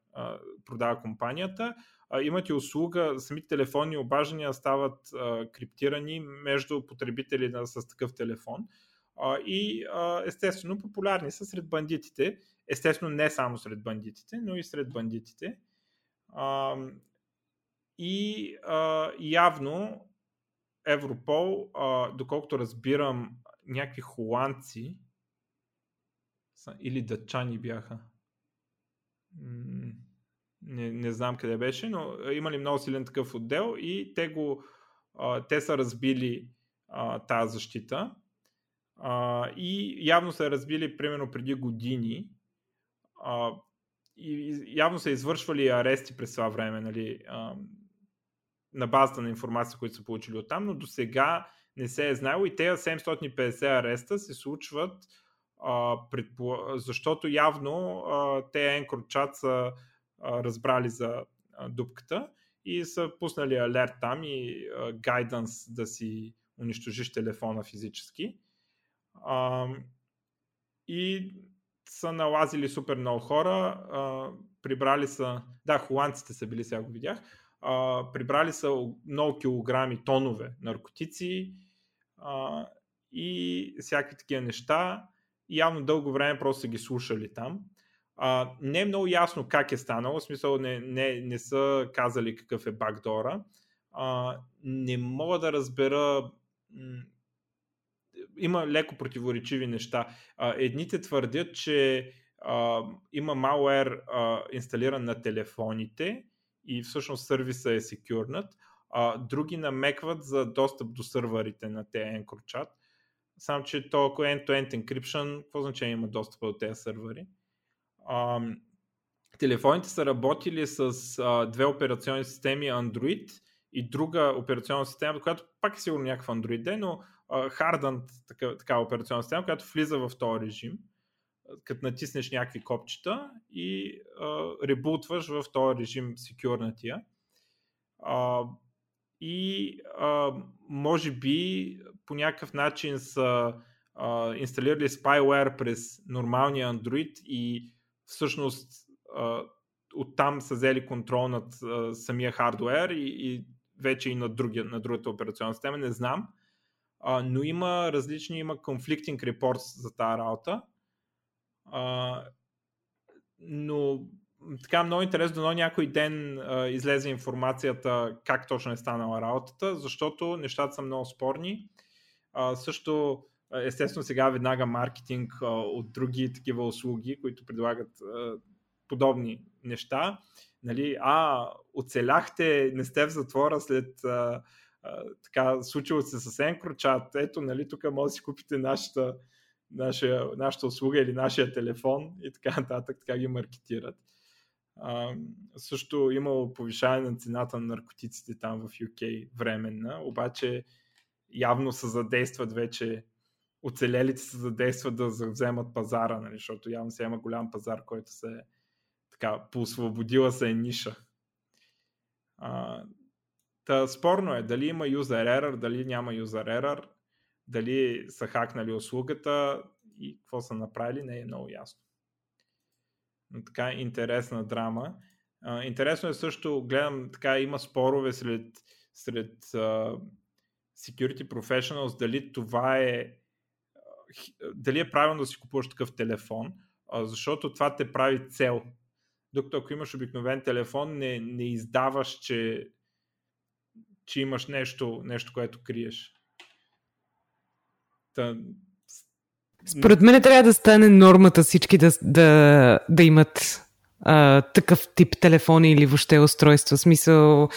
продава компанията, а, имат и услуга, самите телефонни обаждания стават а, криптирани между потребители на, с такъв телефон. А, и а, естествено популярни са сред бандитите. Естествено не само сред бандитите, но и сред бандитите. А, и а, явно Европол, а, доколкото разбирам, някакви холандци или дъчани бяха. Не, не знам къде беше, но имали много силен такъв отдел и те, го, а, те са разбили а, тази защита. А, и явно са разбили примерно преди години. А, и явно са извършвали арести през това време. Нали, а, на базата на информация, които са получили от там, но до сега не се е знаело и тези 750 ареста се случват а, предпо... защото явно а, те енкрочат са а, разбрали за а, дупката и са пуснали алерт там и гайданс да си унищожиш телефона физически. А, и са налазили супер много хора, а, прибрали са, да, холандците са били, сега го видях, прибрали са много килограми, тонове наркотици а, и всякакви такива неща. Явно дълго време просто са ги слушали там. А, не е много ясно как е станало, в смисъл не, не, не са казали какъв е бакдора. А, не мога да разбера. Има леко противоречиви неща. А, едните твърдят, че а, има malware а, инсталиран на телефоните и всъщност сервиса е секюрнат. А, други намекват за достъп до сървърите на тези EncroChat. Само, че то, ако е end-to-end encryption, какво значение има достъп до тези сървъри? А, телефоните са работили с а, две операционни системи Android и друга операционна система, която пак е сигурно някакъв Android, но Hardened така, такава операционна система, която влиза в този режим, като натиснеш някакви копчета и а, ребутваш в този режим секюрнатия. А, и а, може би по някакъв начин са а, инсталирали spyware през нормалния Android и всъщност а, оттам са взели контрол над а, самия хардвер и, и вече и на, другия, на другата операционна система, не знам. А, но има различни, има conflicting reports за тази работа. А, но така много интересно, но някой ден а, излезе информацията как точно е станала работата, защото нещата са много спорни. А, също, естествено, сега веднага маркетинг а, от други такива услуги, които предлагат а, подобни неща. Нали, а, оцеляхте, не сте в затвора след а, а, така, случило се с EncroChat, ето, нали, тук може да си купите нашата, наша, нашата услуга или нашия телефон и така нататък, така ги маркетират. А, също имало повишаване на цената на наркотиците там в UK временна, обаче явно се задействат вече оцелелите се задействат да вземат пазара, нали, защото явно се има голям пазар, който се така, поосвободила се е ниша. А, та, спорно е дали има user error, дали няма user error, дали са хакнали услугата и какво са направили, не е много ясно. Но така интересна драма. А, интересно е също, гледам, така има спорове сред, сред uh, security professionals, дали това е дали е правилно да си купуваш такъв телефон, защото това те прави цел докато ако имаш обикновен телефон, не, не издаваш, че, че имаш нещо, нещо, което криеш. Та... Според мен трябва да стане нормата всички да, да, да имат а, такъв тип телефони или въобще устройства. Смисъл,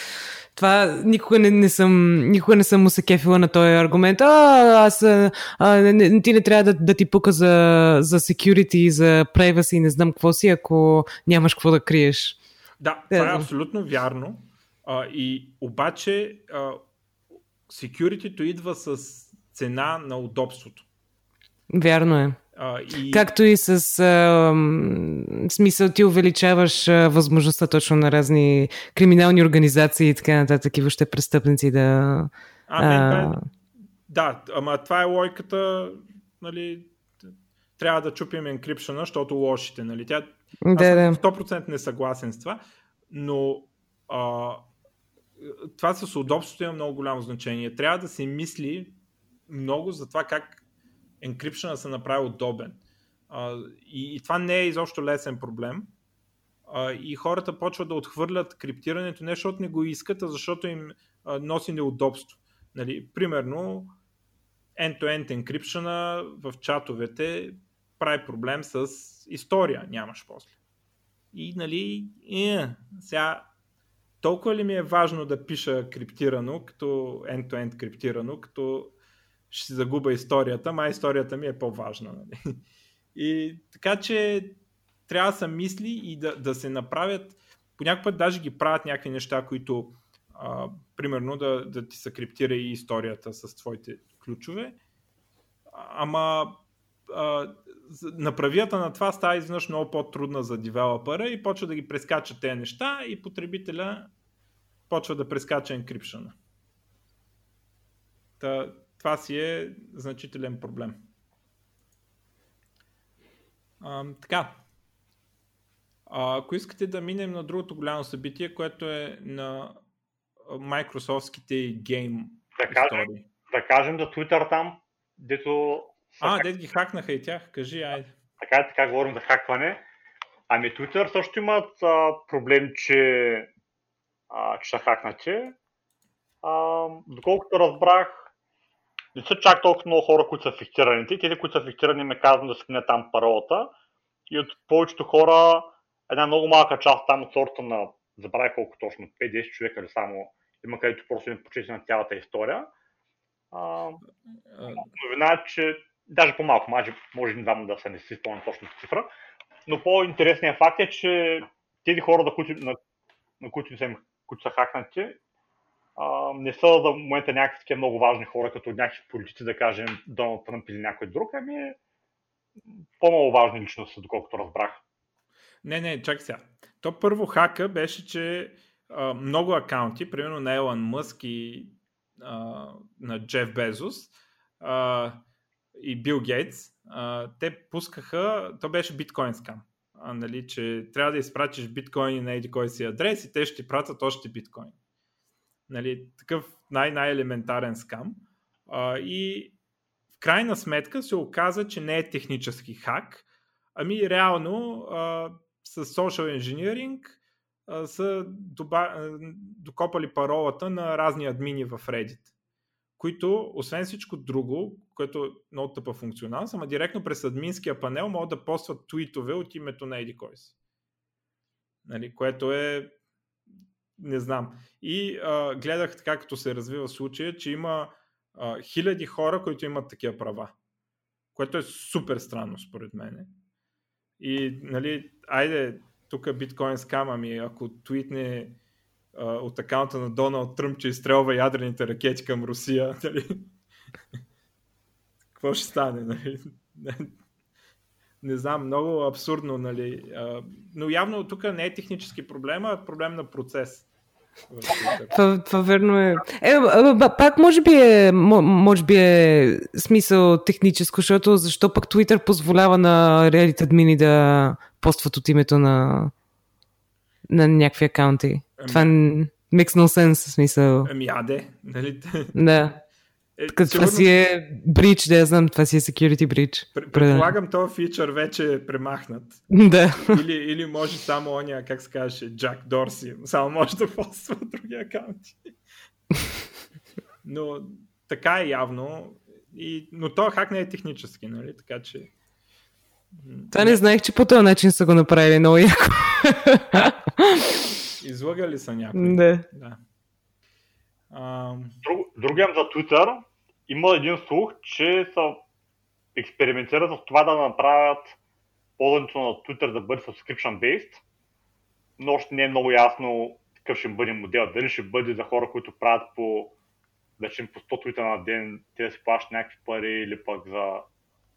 това никога не, не съм, никога не съм му се кефила на този аргумент. А, аз, а, не, ти не трябва да, да ти пука за, за security, за privacy и не знам какво си, ако нямаш какво да криеш. Да, това е абсолютно вярно. А, и обаче а, security идва с цена на удобството. Вярно е. А, и... Както и с а, смисъл ти увеличаваш а, възможността точно на разни криминални организации и така нататък и въобще престъпници да... А, а... Е... Да, ама това е лойката, нали, трябва да чупим енкрипшена, защото лошите, нали, тя... Да, Аз съм 100% не съгласен с това, но а, това с удобството има много голямо значение. Трябва да се мисли много за това как енкрипшена се направи удобен. И, и това не е изобщо лесен проблем. И хората почват да отхвърлят криптирането не защото не го искат, а защото им носи неудобство. Нали, примерно, end-to-end енкрипшена в чатовете прави проблем с история, нямаш после. И нали, е, сега толкова ли ми е важно да пиша криптирано, като end-to-end криптирано, като ще си загуба историята, ма историята ми е по-важна. Нали? И така че трябва да се мисли и да, да се направят, по път даже ги правят някакви неща, които а, примерно да, да ти се криптира и историята с твоите ключове, ама а, направията на това става изведнъж много по-трудна за девелопера и почва да ги прескача тези неща и потребителя почва да прескача енкрипшена. Та, това си е значителен проблем. А, така. А, ако искате да минем на другото голямо събитие, което е на Microsoftските гейм да кажем, да кажем за Twitter там, дето... А, дед ги хакнаха и тях, кажи, айде. Така е, така говорим за хакване. Ами Twitter също имат а, проблем, че, а, че са хакнати. А, доколкото разбрах, не са чак толкова много хора, които са фиксирани. Тези, които са фиксирани, ме казвам да сменя там паролата. И от повечето хора, една много малка част там от сорта на, забравя колко точно, 5-10 човека или само има където просто им почети на цялата история. А, новина е, че даже по-малко, може, може знам да се не си спомням точната цифра, но по-интересният факт е, че тези хора, на които, на, на които, са, които са хакнати, не са за момента някакви много важни хора, като някакви политици, да кажем Доналд Тръмп или някой друг, ами по-много важни личности, доколкото разбрах. Не, не, чакай сега. То първо хака беше, че а, много акаунти, примерно на Елън Мъск и а, на Джеф Безос а, и Бил Гейтс, а, те пускаха, то беше биткоин скам. А, нали, че трябва да изпратиш биткоини на еди кой си адрес и те ще ти пратят още биткоини. Нали, такъв най-най-елементарен скам. А, и в крайна сметка се оказа, че не е технически хак, ами реално а, с social engineering а, са доба, докопали паролата на разни админи в Reddit, които, освен всичко друго, което е много тъпа функционалност, ама директно през админския панел могат да постват твитове от името на Edicoi. Нали, което е не знам. И а, гледах така, като се развива случая, че има а, хиляди хора, които имат такива права. Което е супер странно, според мен. И, нали, айде, тук биткоин скам, ами ако твитне а, от акаунта на Доналд Тръмп, че изстрелва ядрените ракети към Русия, нали? Какво ще стане, нали? Не знам, много абсурдно, нали? Но явно тук не е технически проблем, а проблем на процес. Това, това верно е. Е, пак може би е, може би е смисъл техническо, защото защо пък Twitter позволява на Reddit админи да постват от името на, на някакви акаунти? Ами... Това makes no sense, смисъл. Ами аде, нали? Да. Е, Като сигурно... това си е брич, да я знам, това си е security breach. Предполагам, този фичър вече е премахнат. Да. Или, или може само оня, как се каже, Джак Дорси. Само може да поства други акаунти. Но така е явно. И, но то хак не е технически, нали? Така че... Това не знаех, че по този начин са го направили много яко. Излагали са някой. Да. да. Друг, другият за Twitter има един слух, че са експериментират с това да направят ползването на Twitter да бъде subscription-based, но още не е много ясно какъв ще бъде модел. Дали ще бъде за хора, които правят по, да по 100 твита на ден, те да си плащат някакви пари или пък за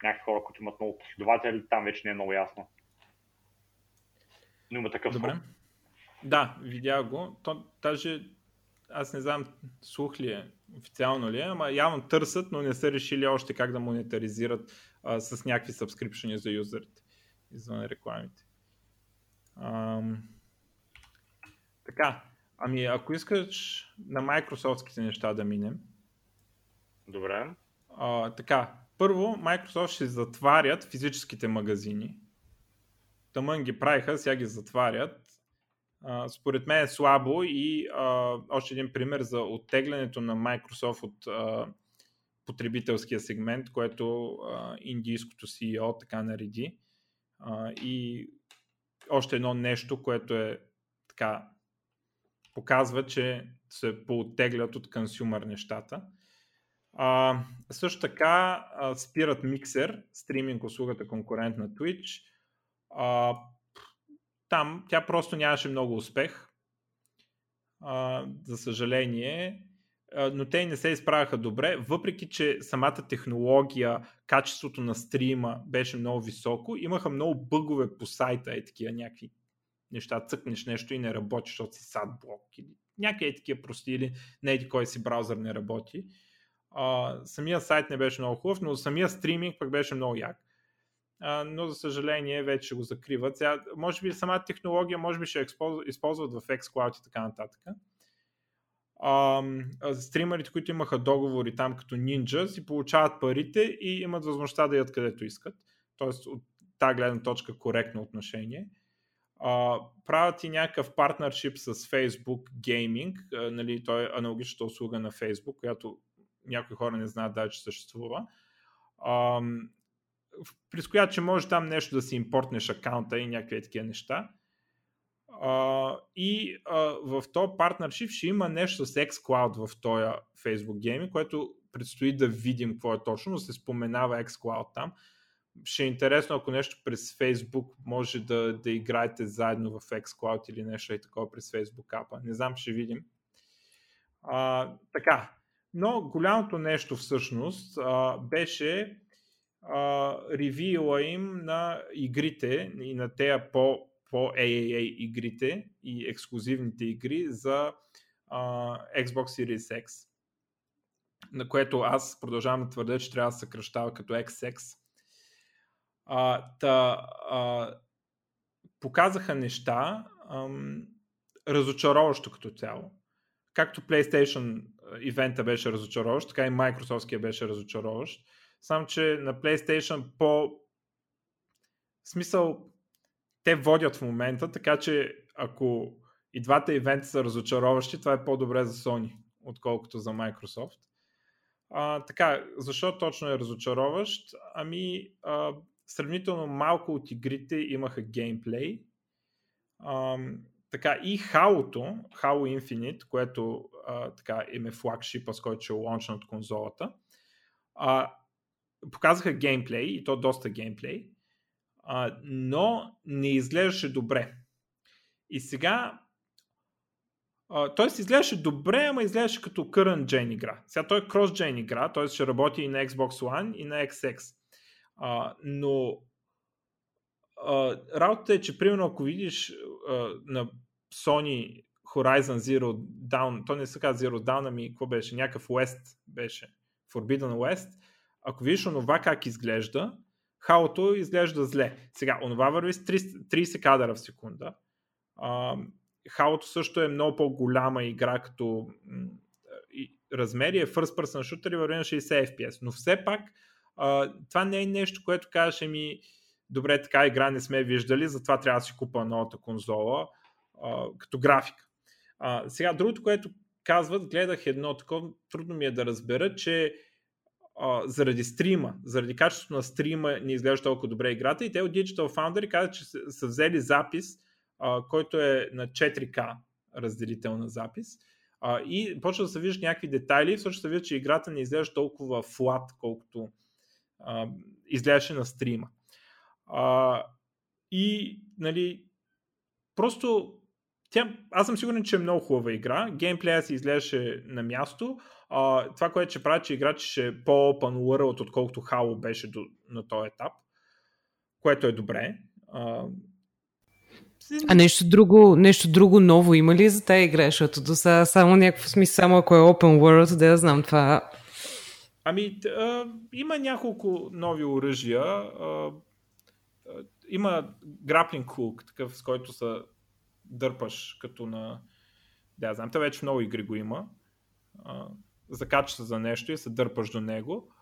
някакви хора, които имат много последователи, там вече не е много ясно. Но има такъв Добре. Слух. Да, видя го. То, даже аз не знам слух ли е, официално ли е, ама явно търсят, но не са решили още как да монетаризират а, с някакви сабскрипшени за юзерите, извън рекламите. Ам... Така, ами ако искаш на Microsoftските неща да минем. Добре. А, така, първо Microsoft ще затварят физическите магазини. Тъмън ги правиха, сега ги затварят според мен е слабо и а, още един пример за оттеглянето на Microsoft от а, потребителския сегмент, което а, индийското CEO така нареди. А, и още едно нещо, което е така показва, че се пооттеглят от консюмър нещата. А, също така а, спират Mixer, стриминг услугата конкурент на Twitch. А, там тя просто нямаше много успех, а, за съжаление, но те не се изправяха добре, въпреки че самата технология, качеството на стрима беше много високо, имаха много бъгове по сайта, е такива някакви неща, цъкнеш нещо и не работи, защото си садблок или някакви е такива прости или не еди кой си браузър не работи. А, самия сайт не беше много хубав, но самия стриминг пък беше много як но за съжаление вече го закриват. Сега, може би самата технология може би ще използват в xCloud и така нататък. Uh, стримерите, които имаха договори там като Ninja, си получават парите и имат възможността да ядат където искат. Тоест от тази гледна точка коректно отношение. Uh, правят и някакъв партнершип с Facebook Gaming, uh, нали, той е аналогичната услуга на Facebook, която някои хора не знаят даже, че съществува. Uh, през която ще може там нещо да си импортнеш акаунта и някакви такива неща. Uh, и uh, в този партнершип ще има нещо с xCloud в този Facebook Gaming, което предстои да видим какво е точно, но се споменава xCloud там. Ще е интересно, ако нещо през Facebook може да, да играете заедно в xCloud или нещо и такова през Facebook апа. Не знам, ще видим. А, така, но голямото нещо всъщност а, беше ревила им на игрите и на тези по, по AAA игрите и ексклюзивните игри за а, Xbox Series X. На което аз продължавам да твърдя, че трябва да се съкръщава като XX. А, та, а, показаха неща ам, разочароващо като цяло. Както PlayStation ивента беше разочароващ, така и Microsoftския беше разочароващ. Само, че на PlayStation по в смисъл те водят в момента, така че ако и двата ивента са разочароващи, това е по-добре за Sony, отколкото за Microsoft. А, така, защо точно е разочароващ? Ами, а, сравнително малко от игрите имаха геймплей. А, така и Halo-то, Halo Infinite, което а, така им е флагшипа, с който ще лончна от конзолата, а, показаха геймплей и то доста геймплей, а, но не изглеждаше добре. И сега се изглеждаше добре, ама изглеждаше като current gen игра. Сега той е cross-gen игра, т.е. ще работи и на Xbox One и на XX. А, но а, работата е, че примерно ако видиш а, на Sony Horizon Zero Dawn, то не се казва Zero Dawn, ами какво беше? Някакъв West беше. Forbidden West. Ако видиш онова как изглежда, хаото изглежда зле. Сега, онова върви с 30, 30 кадъра в секунда. Хаото също е много по-голяма игра като размери е first person shooter и върви на 60 FPS. Но все пак а, това не е нещо, което кажеш ми добре, така игра не сме виждали, затова трябва да си купа новата конзола а, като графика. А, сега, другото, което казват, гледах едно такова, трудно ми е да разбера, че заради стрима, заради качеството на стрима не изглежда толкова добре играта и те от Digital Foundry казват, че са, взели запис, а, който е на 4K разделител на запис а, и почва да се виждат някакви детайли, всъщност се вижда, че играта не изглежда толкова флат, колкото а, изглеждаше на стрима. А, и, нали, просто тя, аз съм сигурен, че е много хубава игра. Геймплея си изглеждаше на място. А, това, което ще прави, че играч ще е по-open world, отколкото Halo беше до, на този етап, което е добре. А, а нещо друго, нещо друго ново има ли за тази игра? Защото до сега само някакво смисъл, само ако е open world, да я знам това. Ами, а, има няколко нови оръжия. А, а, има grappling hook, такъв, с който са дърпаш като на... Да, знам, те вече много игри го има. А, закачаш се за нещо и се дърпаш до него.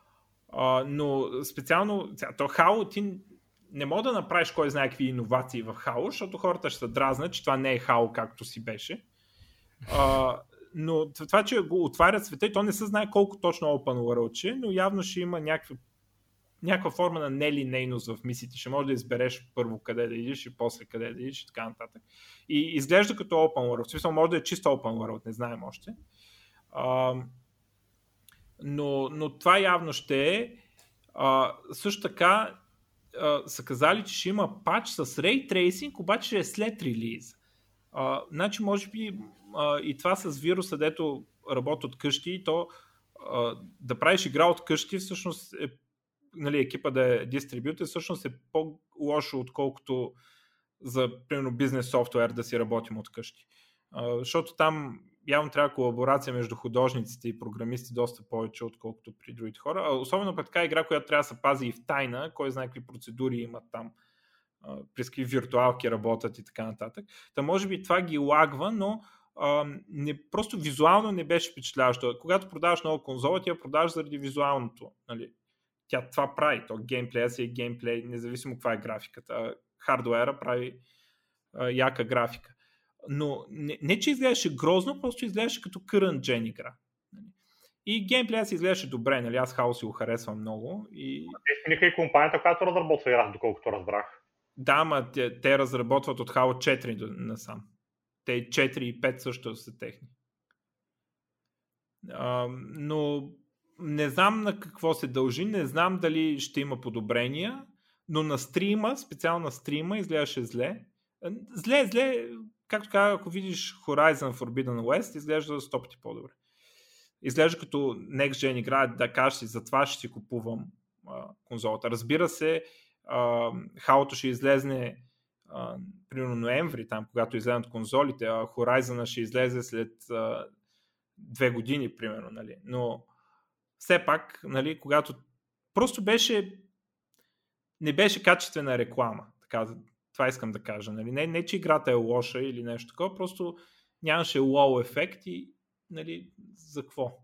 А, но специално, то Хао ти не мога да направиш кой знае какви иновации в Хао, защото хората ще се дразнат, че това не е Хао както си беше. А, но това, че го отварят света то не се знае колко точно Open World е, но явно ще има някакви някаква форма на нелинейност в мисиите. Ще можеш да избереш първо къде да идиш и после къде да идиш и така нататък. И изглежда като Open World. В смисъл може да е чисто Open World, не знаем още. А, но, но това явно ще е. А, също така а, са казали, че ще има пач с Ray Tracing, обаче е след релиз. А, значи, може би а, и това с вируса, дето работи от къщи, то а, да правиш игра от къщи всъщност е нали, екипа да е дистрибютор, всъщност е по-лошо, отколкото за, примерно, бизнес софтуер да си работим от къщи. А, защото там явно трябва колаборация между художниците и програмисти доста повече, отколкото при другите хора. А, особено пък така игра, която трябва да се пази и в тайна, кой знае какви процедури имат там, през какви виртуалки работят и така нататък. Та може би това ги лагва, но а, не, просто визуално не беше впечатляващо. Когато продаваш нова конзола, ти я продаваш заради визуалното. Нали? Тя това прави. То геймплея си е геймплей, независимо каква е графиката. Хардуера прави а, яка графика. Но не, не, че изглеждаше грозно, просто изглеждаше като current gen игра. И геймплея си изглеждаше добре, нали? Аз Хаос си го харесвам много. И... Те смениха и компанията, която разработва игра, доколкото разбрах. Да, ма те, те разработват от Halo 4 насам. Те 4 и 5 също са техни. А, но не знам на какво се дължи, не знам дали ще има подобрения, но на стрима, специално на стрима, изглеждаше зле. Зле, зле, както казах, ако видиш Horizon Forbidden West, изглежда 100 пъти по-добре. Изглежда като Next Gen игра, да кажеш си, затова ще си купувам а, конзолата. Разбира се, а, халото ще излезне а, примерно ноември, там, когато излезнат конзолите, а Horizon ще излезе след а, две години, примерно, нали. Но все пак, нали, когато просто беше не беше качествена реклама, така, това искам да кажа. Нали? Не, не, че играта е лоша или нещо такова, просто нямаше лоу ефект и нали, за какво.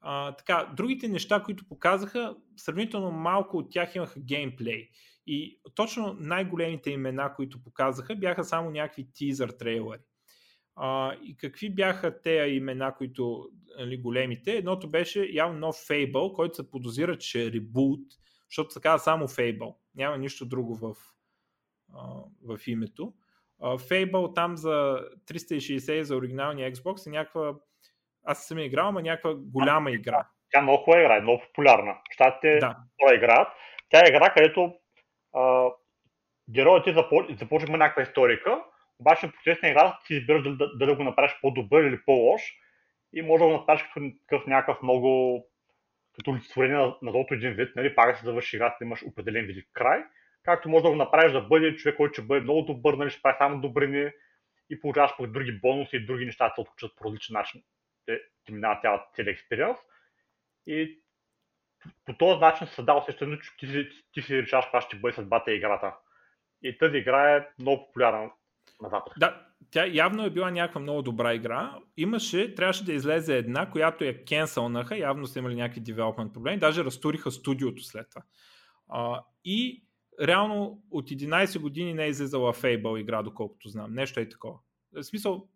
А, така, другите неща, които показаха, сравнително малко от тях имаха геймплей. И точно най-големите имена, които показаха, бяха само някакви тизър трейлери. А, и какви бяха те имена, които нали, големите? Едното беше явно нов Fable, който се подозира, че е ребут, защото се казва само Fable. Няма нищо друго в, в името. Fable там за 360 за оригиналния Xbox е някаква аз съм играл, ама някаква голяма игра. Тя много хубава игра, е много популярна. Штатите да. това играят. Тя е игра, където а, героите започваме някаква историка, обаче процес на играта ти избираш дали да, да, да, го направиш по-добър или по-лош и може да го направиш като такъв някакъв много като олицетворение на, на един вид, нали, пак се завърши играта, имаш определен вид край, както може да го направиш да бъде човек, който ще бъде много добър, нали, ще прави само добрини и получаваш пък други бонуси и други неща, се отключат по различен начин те, ти минава цялата целият експириенс. И по този начин се създава усещането, че ти, ти, ти си решаваш каква ще бъде съдбата и играта. И тази игра е много популярна на Запад. Да, тя явно е била някаква много добра игра. Имаше, трябваше да излезе една, която я кенсълнаха, явно са имали някакви девелопмент проблеми, даже разтуриха студиото след това. А, и реално от 11 години не е излизала Fable игра, доколкото знам. Нещо е такова. В смисъл,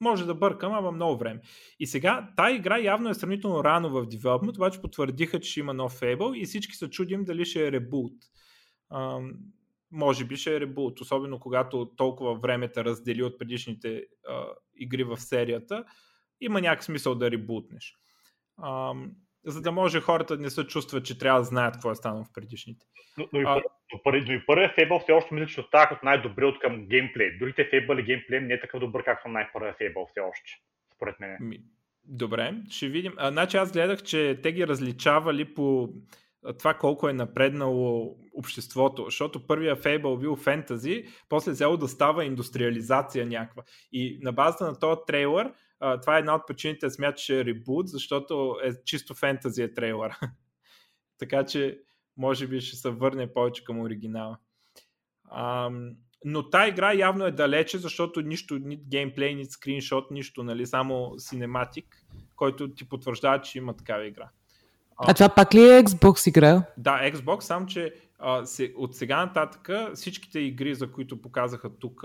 може да бъркам, ама много време. И сега, тази игра явно е сравнително рано в девелопмент, обаче потвърдиха, че ще има нов Fable и всички се чудим дали ще е ребут. Може би ще е ребут, особено когато толкова време те раздели от предишните а, игри в серията. Има някакъв смисъл да ребутнеш. Ам, за да може хората да не се чувстват, че трябва да знаят какво е станало в предишните. Но, но, и, а... първи, но и първият Fable все още мисля, че остава като най-добри от към геймплей. Другите Fable и геймплей не е такъв добър, както най-първият Fable все още, според мен. Добре, ще видим. А, значи аз гледах, че те ги различавали по това колко е напреднало обществото, защото първия Fable бил фентази, после взело да става индустриализация някаква. И на базата на този трейлър това е една от причините да смята, че е ребут, защото е чисто фентази е трейлър. така че може би ще се върне повече към оригинала. А, но тази игра явно е далече, защото нищо, ни геймплей, ни скриншот, нищо, нали, само синематик, който ти потвърждава, че има такава игра. А, а това пак ли е Xbox игра? Да, Xbox, само че а, се, от сега нататък всичките игри, за които показаха тук,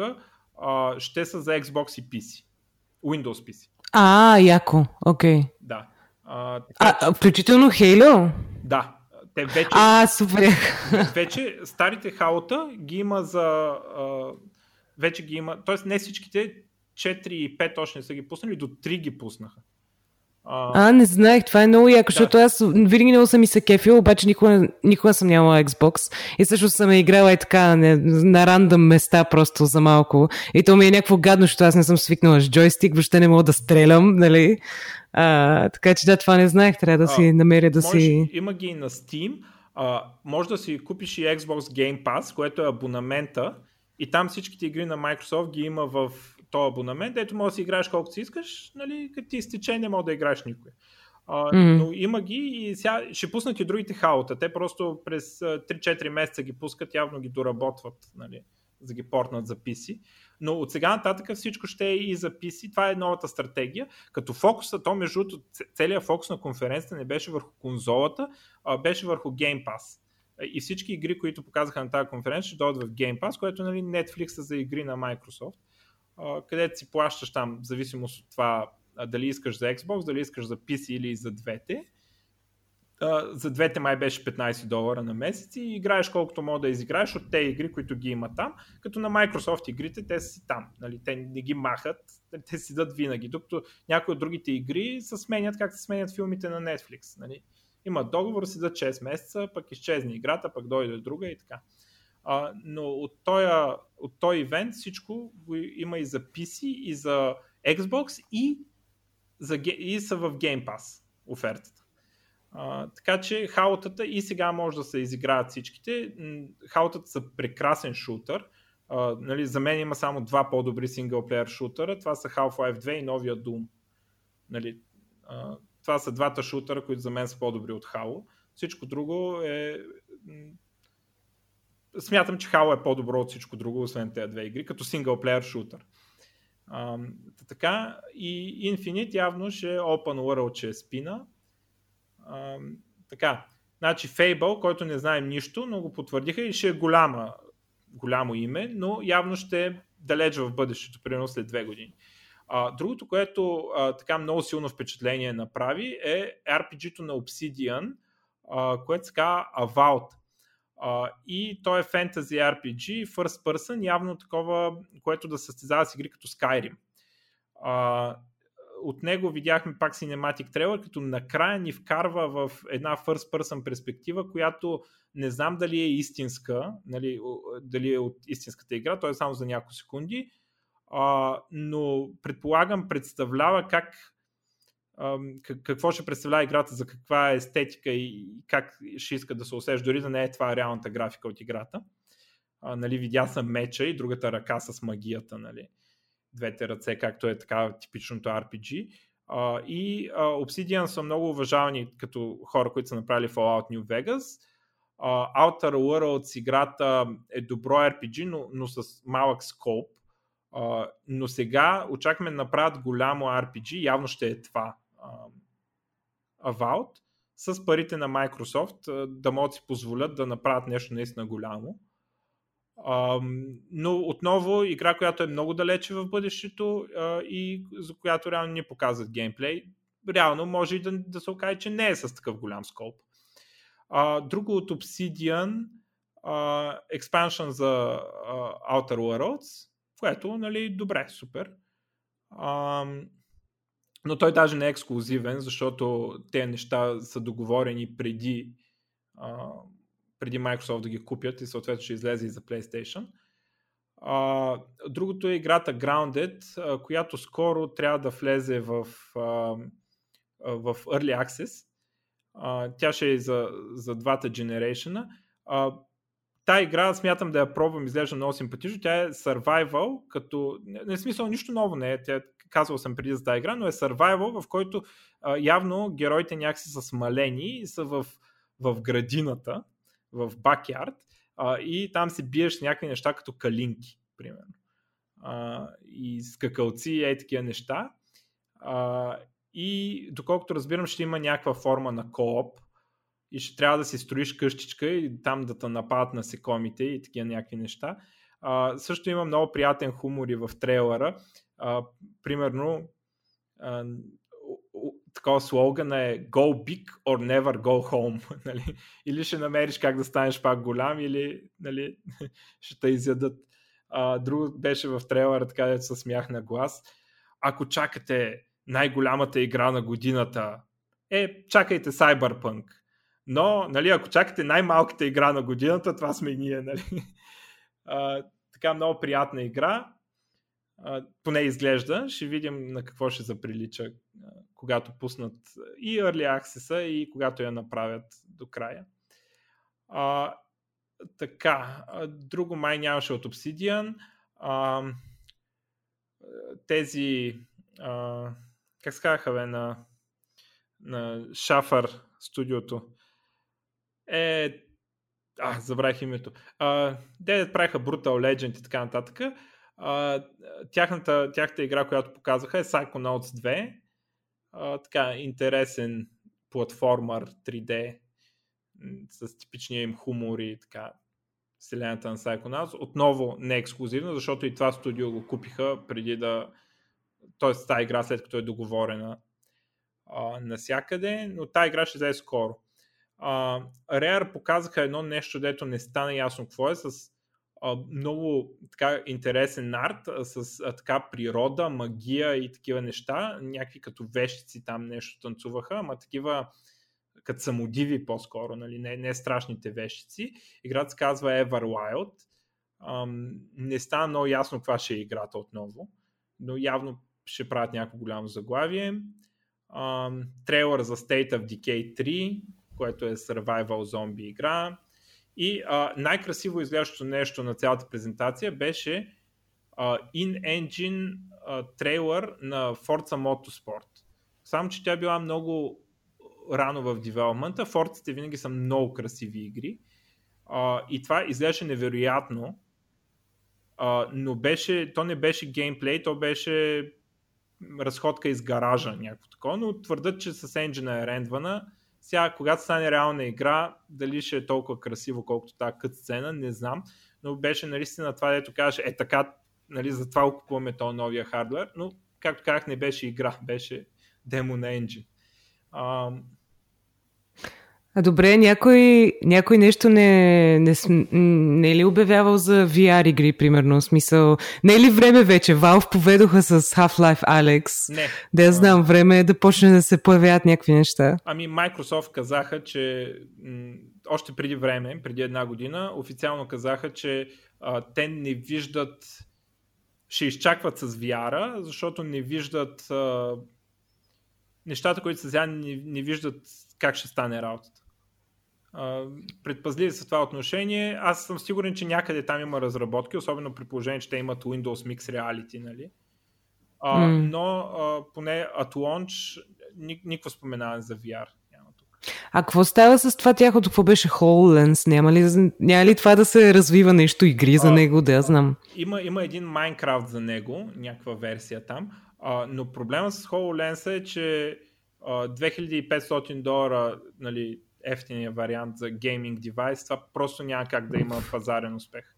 ще са за Xbox и PC. Windows PC. А, яко, окей. Okay. Да. А, а, включително Halo? Да. Те вече, а, супер. Вече старите хаота ги има за... А, вече ги има... Тоест не всичките 4 и 5 още не са ги пуснали, до 3 ги пуснаха. А, а, не знаех, това е много яко, да. защото аз винаги много съм и се кефил, обаче никога, никога съм нямала Xbox и също съм е играла и така не, на рандъм места просто за малко. И то ми е някакво гадно, защото аз не съм свикнала с джойстик, въобще не мога да стрелям, нали? А, така че да, това не знаех, трябва да а, си намеря да може, си... Има ги и на Steam, а, може да си купиш и Xbox Game Pass, което е абонамента и там всичките игри на Microsoft ги има в този абонамент, дето може да си играеш колкото си искаш, нали, като ти изтече не мога да играеш никой. А, mm-hmm. Но има ги и сега ще пуснат и другите хаота. Те просто през 3-4 месеца ги пускат, явно ги доработват, нали, за да ги портнат за PC. Но от сега нататък всичко ще е и за PC. Това е новата стратегия. Като фокуса, то между целият фокус на конференцията не беше върху конзолата, а беше върху Game Pass. И всички игри, които показаха на тази конференция, ще дойдат в Game Pass, което нали, Netflix за игри на Microsoft където си плащаш там, в зависимост от това дали искаш за Xbox, дали искаш за PC или за двете. За двете май беше 15 долара на месец и играеш колкото мога да изиграеш от тези игри, които ги има там, като на Microsoft игрите те си там. Нали? Те не ги махат, те си дадат винаги, докато някои от другите игри се сменят как се сменят филмите на Netflix. Нали? Има договор си за 6 месеца, пък изчезне играта, пък дойде друга и така. А, но от този, от този ивент всичко има и за PC, и за Xbox, и, за, и са в Game Pass офертата. А, така че хаутата и сега може да се изиграят всичките. Хаутата са прекрасен шутър. А, нали, за мен има само два по-добри синглплеер шутъра. Това са Half-Life 2 и новия Doom. Нали, а, това са двата шутъра, които за мен са по-добри от Halo. Всичко друго е... Смятам, че Halo е по-добро от всичко друго, освен тези две игри, като синглплеер шутър. А, така, и Infinite явно ще е Open World, че е спина а, така, значи Fable, който не знаем нищо, но го потвърдиха и ще е голяма, голямо име, но явно ще е далеч в бъдещето, примерно след две години. А, другото, което а, така много силно впечатление направи е RPG-то на Obsidian, а, което се казва Avowed. И то е фентази RPG, first person, явно такова, което да състезава с игри като Skyrim. Uh, от него видяхме пак Cinematic Trailer, като накрая ни вкарва в една first person перспектива, която не знам дали е истинска, нали, дали е от истинската игра, то е само за няколко секунди, а, но предполагам представлява как какво ще представлява играта, за каква е естетика и как ще иска да се усеща, дори да не е това реалната графика от играта. А, нали, видя съм меча и другата ръка с магията. Нали двете ръце, както е така типичното RPG. Uh, и uh, Obsidian са много уважавани като хора, които са направили Fallout New Vegas. Uh, Outer Worlds играта е добро RPG, но, но с малък скоп. Uh, но сега очакваме да направят голямо RPG, явно ще е това. Avowed, с парите на Microsoft да могат си позволят да направят нещо наистина голямо. Но отново игра, която е много далече в бъдещето и за която реално ни показват геймплей. Реално може и да, да се окаже, че не е с такъв голям скоп. Друго от Obsidian, expansion за Outer Worlds, което, нали, добре, супер. Но той даже не е ексклюзивен, защото те неща са договорени преди uh, преди Microsoft да ги купят и съответно ще излезе и за PlayStation. А, другото е играта Grounded, а, която скоро трябва да влезе в, а, в Early Access. А, тя ще е за, за двата генерейшена. Та игра смятам да я пробвам, изглежда много симпатично. Тя е survival, като не е смисъл нищо ново не е. Тя, казвал съм преди за тази игра, но е survival, в който а, явно героите някакси са смалени и са в, в градината в бакярд и там се биеш някакви неща като калинки, примерно. А, и скакалци и е такива неща. А, и доколкото разбирам, ще има някаква форма на кооп и ще трябва да си строиш къщичка и там да те нападат насекомите и такива някакви неща. А, също има много приятен хумор и в трейлера. А, примерно, а, такова слоган е Go big or never go home. нали? Или ще намериш как да станеш пак голям, или нали, ще те изядат. А, друго беше в трейлера, така да се смях на глас. Ако чакате най-голямата игра на годината, е, чакайте Cyberpunk. Но, нали, ако чакате най-малката игра на годината, това сме и ние, нали? А, така много приятна игра поне изглежда. Ще видим на какво ще заприлича, когато пуснат и Early Access и когато я направят до края. А, така, друго май нямаше от Obsidian. А, тези, а, как се казаха бе, на, на Шафър студиото. Е, а, забравих името. А, де правиха Brutal Legend и така нататък а, тяхната, тяхната игра, която показаха е Psychonauts 2. А, така, интересен платформер 3D с типичния им хумор и така вселената на Psychonauts. Отново не ексклюзивно, защото и това студио го купиха преди да... Тоест тази игра след като е договорена а, насякъде, но тази игра ще взе скоро. А, Rare показаха едно нещо, дето не стана ясно какво е, с много така интересен арт с а, така природа, магия и такива неща. Някакви като вещици там нещо танцуваха, ама такива като самодиви по-скоро, нали, не, не страшните вещици. Играта се казва Everwild. Не стана много ясно каква ще е играта отново, но явно ще правят някакво голямо заглавие. Ам, трейлър за State of Decay 3, което е survival зомби игра. И а, най-красиво изглеждащо нещо на цялата презентация беше а, in-engine а, трейлър на Forza Motorsport. Само, че тя била много рано в девелопмента. Форците винаги са много красиви игри. А, и това изглеждаше невероятно. А, но беше, то не беше геймплей, то беше разходка из гаража, някакво такова, но твърдат, че с енджина е рендвана. Сега, когато стане реална игра, дали ще е толкова красиво, колкото тази кът сцена, не знам, но беше наистина това, дето кажеш, е така, нали, затова купуваме този новия хардвер, но, както казах, не беше игра, беше демо на енджин. А добре, някой, някой нещо не, не, не е ли обявявал за VR игри, примерно? В смисъл, не е ли време вече? Valve поведоха с Half-Life Alex. Не. Да я знам, време е да почне да се появяват някакви неща. Ами Microsoft казаха, че м- още преди време, преди една година, официално казаха, че а, те не виждат ще изчакват с VR, защото не виждат а, нещата, които сега не, не виждат как ще стане работата предпазливи са в това отношение. Аз съм сигурен, че някъде там има разработки, особено при положение, че те имат Windows Mix Reality, нали? А, mm. Но а, поне at launch ник, никакво споменаване за VR. А какво става с това тяхното? Какво беше HoloLens? Няма ли, няма ли това да се развива нещо игри за а, него? Да я знам. Има, има един Minecraft за него, някаква версия там. А, но проблема с HoloLens е, че а, 2500 долара нали, ефтиния вариант за гейминг девайс, това просто няма как да има пазарен успех.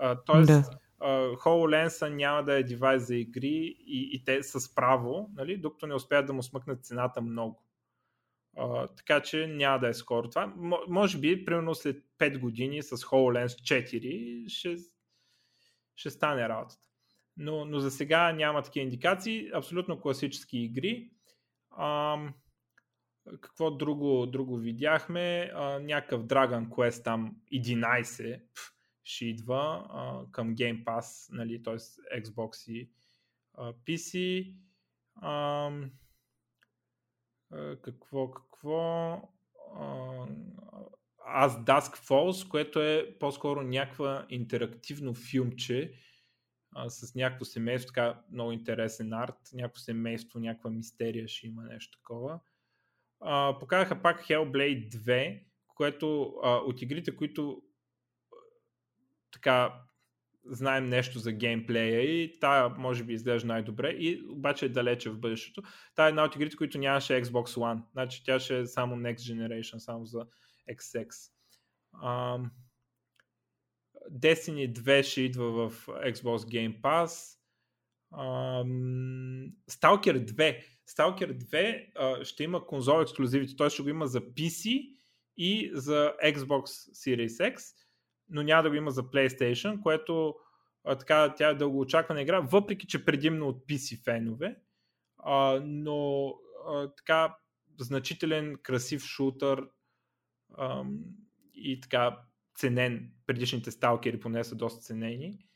Uh, тоест, да. uh, HoloLens няма да е девайс за игри и, и те с право, нали, докато не успеят да му смъкнат цената много. Uh, така че няма да е скоро това. М- може би, примерно след 5 години с HoloLens 4 ще, ще стане работата. Но, но за сега няма такива индикации. Абсолютно класически игри. Uh, какво друго, друго видяхме? А, някакъв Dragon Quest там 11 пф, ще идва а, към Game Pass, нали, т.е. Xbox и а, PC. А, какво, какво? А, As Dusk Falls, което е по-скоро някаква интерактивно филмче а, с някакво семейство, така много интересен арт, някакво семейство, някаква мистерия ще има нещо такова показаха пак Hellblade 2, което а, от игрите, които така знаем нещо за геймплея и тая може би изглежда най-добре и обаче е далече в бъдещето. Тая е една от игрите, които нямаше Xbox One. Значи тя ще е само Next Generation, само за XX. Um, Destiny 2 ще идва в Xbox Game Pass. Um, Stalker 2 Stalker 2 а, ще има конзол ексклюзивите, т.е. ще го има за PC и за Xbox Series X, но няма да го има за PlayStation, което а, така, тя е дългоочаквана игра, въпреки че предимно от PC фенове, а, но а, така значителен, красив шутър а, и така ценен. Предишните сталкери поне са доста ценени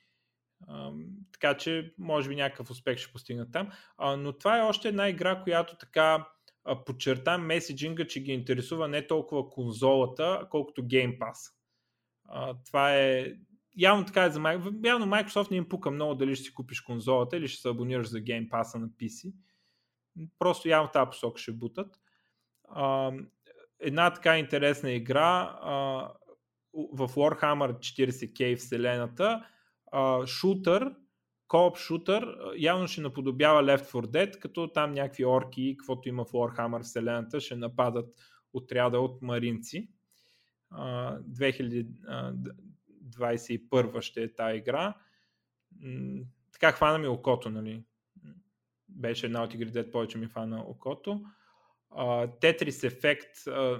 така че, може би някакъв успех ще постигнат там. А, но това е още една игра, която така подчерта меседжинга, че ги интересува не толкова конзолата, колкото Game Pass. А, това е явно така е за. Явно Microsoft не им пука много дали ще си купиш конзолата или ще се абонираш за Game Pass на PC. Просто явно тази посока ще бутат. А, една така интересна игра а, в Warhammer 40k вселената шутър, кооп шутър, явно ще наподобява Left 4 Dead, като там някакви орки, каквото има в Warhammer вселената, ще нападат отряда от маринци. 2021 ще е тази игра. Така хвана ми окото, нали? Беше една от игрите, повече ми хвана окото. Тетрис ефект,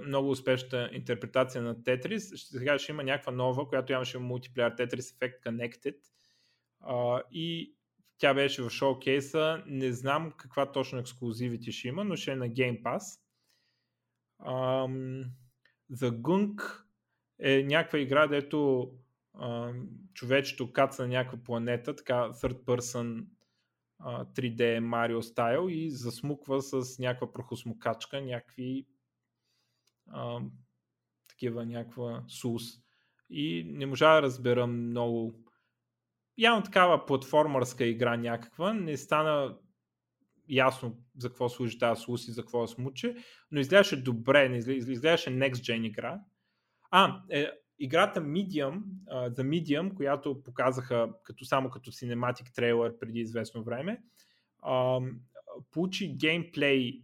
много успешна интерпретация на Тетрис. Сега ще има някаква нова, която имаше мултиплеер Тетрис ефект Connected. И тя беше в шоукейса. Не знам каква точно ексклюзивити ще има, но ще е на Game Pass. Ам, The Gunk е някаква игра, дето ам, човечето каца на някаква планета, така third person 3D Mario стайл и засмуква с някаква прохосмокачка, някакви ам, такива, някаква сус. И не можа да разбера много. Явно такава платформърска игра някаква. Не стана ясно за какво служи тази слус и за какво да смуче, но изглеждаше добре, изглеждаше Next Gen игра. А, е, играта Medium, uh, The Medium, която показаха като, само като cinematic трейлър преди известно време, uh, получи геймплей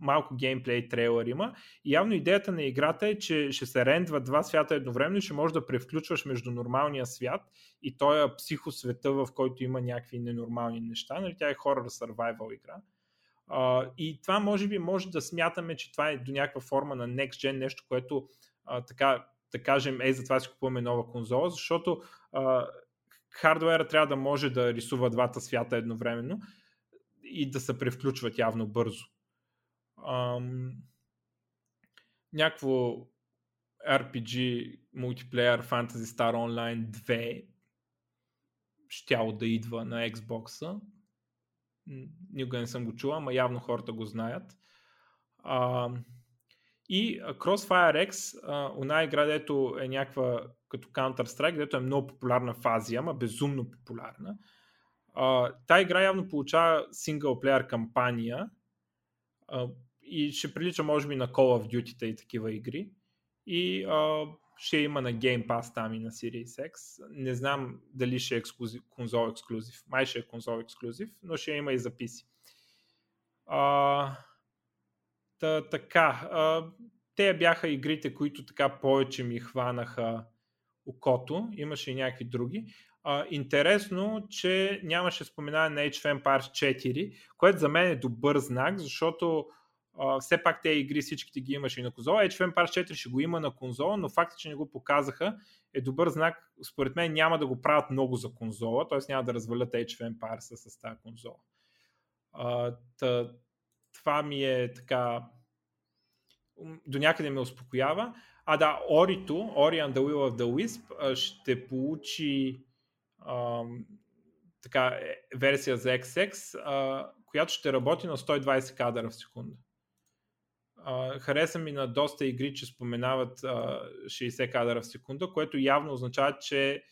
малко геймплей трейлър има. И явно идеята на играта е, че ще се рендва два свята едновременно и ще можеш да превключваш между нормалния свят и този психосвета, в който има някакви ненормални неща. Нали? Тя е horror survival игра. Uh, и това може би може да смятаме, че това е до някаква форма на Next Gen, нещо, което uh, така да кажем, ей, затова си купуваме нова конзола, защото uh, хардуера трябва да може да рисува двата свята едновременно и да се превключват явно бързо ам, някакво RPG мултиплеер Fantasy Star Online 2 щяло да идва на Xbox. Никога не съм го чувал, ама явно хората го знаят. А, и Crossfire X, она игра, дето е някаква като Counter-Strike, дето е много популярна в Азия, ама безумно популярна. А, та игра явно получава синглплеер кампания, и ще прилича може би на Call of Duty и такива игри. И а, ще има на Game Pass там и на Series X. Не знам дали ще е ексклюзив, конзол ексклюзив. Май ще е конзол ексклюзив, но ще има и записи. А, та, така. А, те бяха игрите, които така повече ми хванаха окото. Имаше и някакви други. А, интересно, че нямаше споменаване на Age of Empires 4, което за мен е добър знак, защото Uh, все пак те игри всичките ги имаше и на конзола. Age of Empires 4 ще го има на конзола, но факт, че не го показаха е добър знак. Според мен няма да го правят много за конзола, т.е. няма да развалят Age of Empires с тази конзола. Uh, тъ, това ми е така до някъде ме успокоява. А да, Орито, Ori and the Will of the Wisp ще получи uh, така, е, версия за XX, uh, която ще работи на 120 кадъра в секунда. Uh, хареса ми на доста игри, че споменават uh, 60 кадра в секунда, което явно означава, че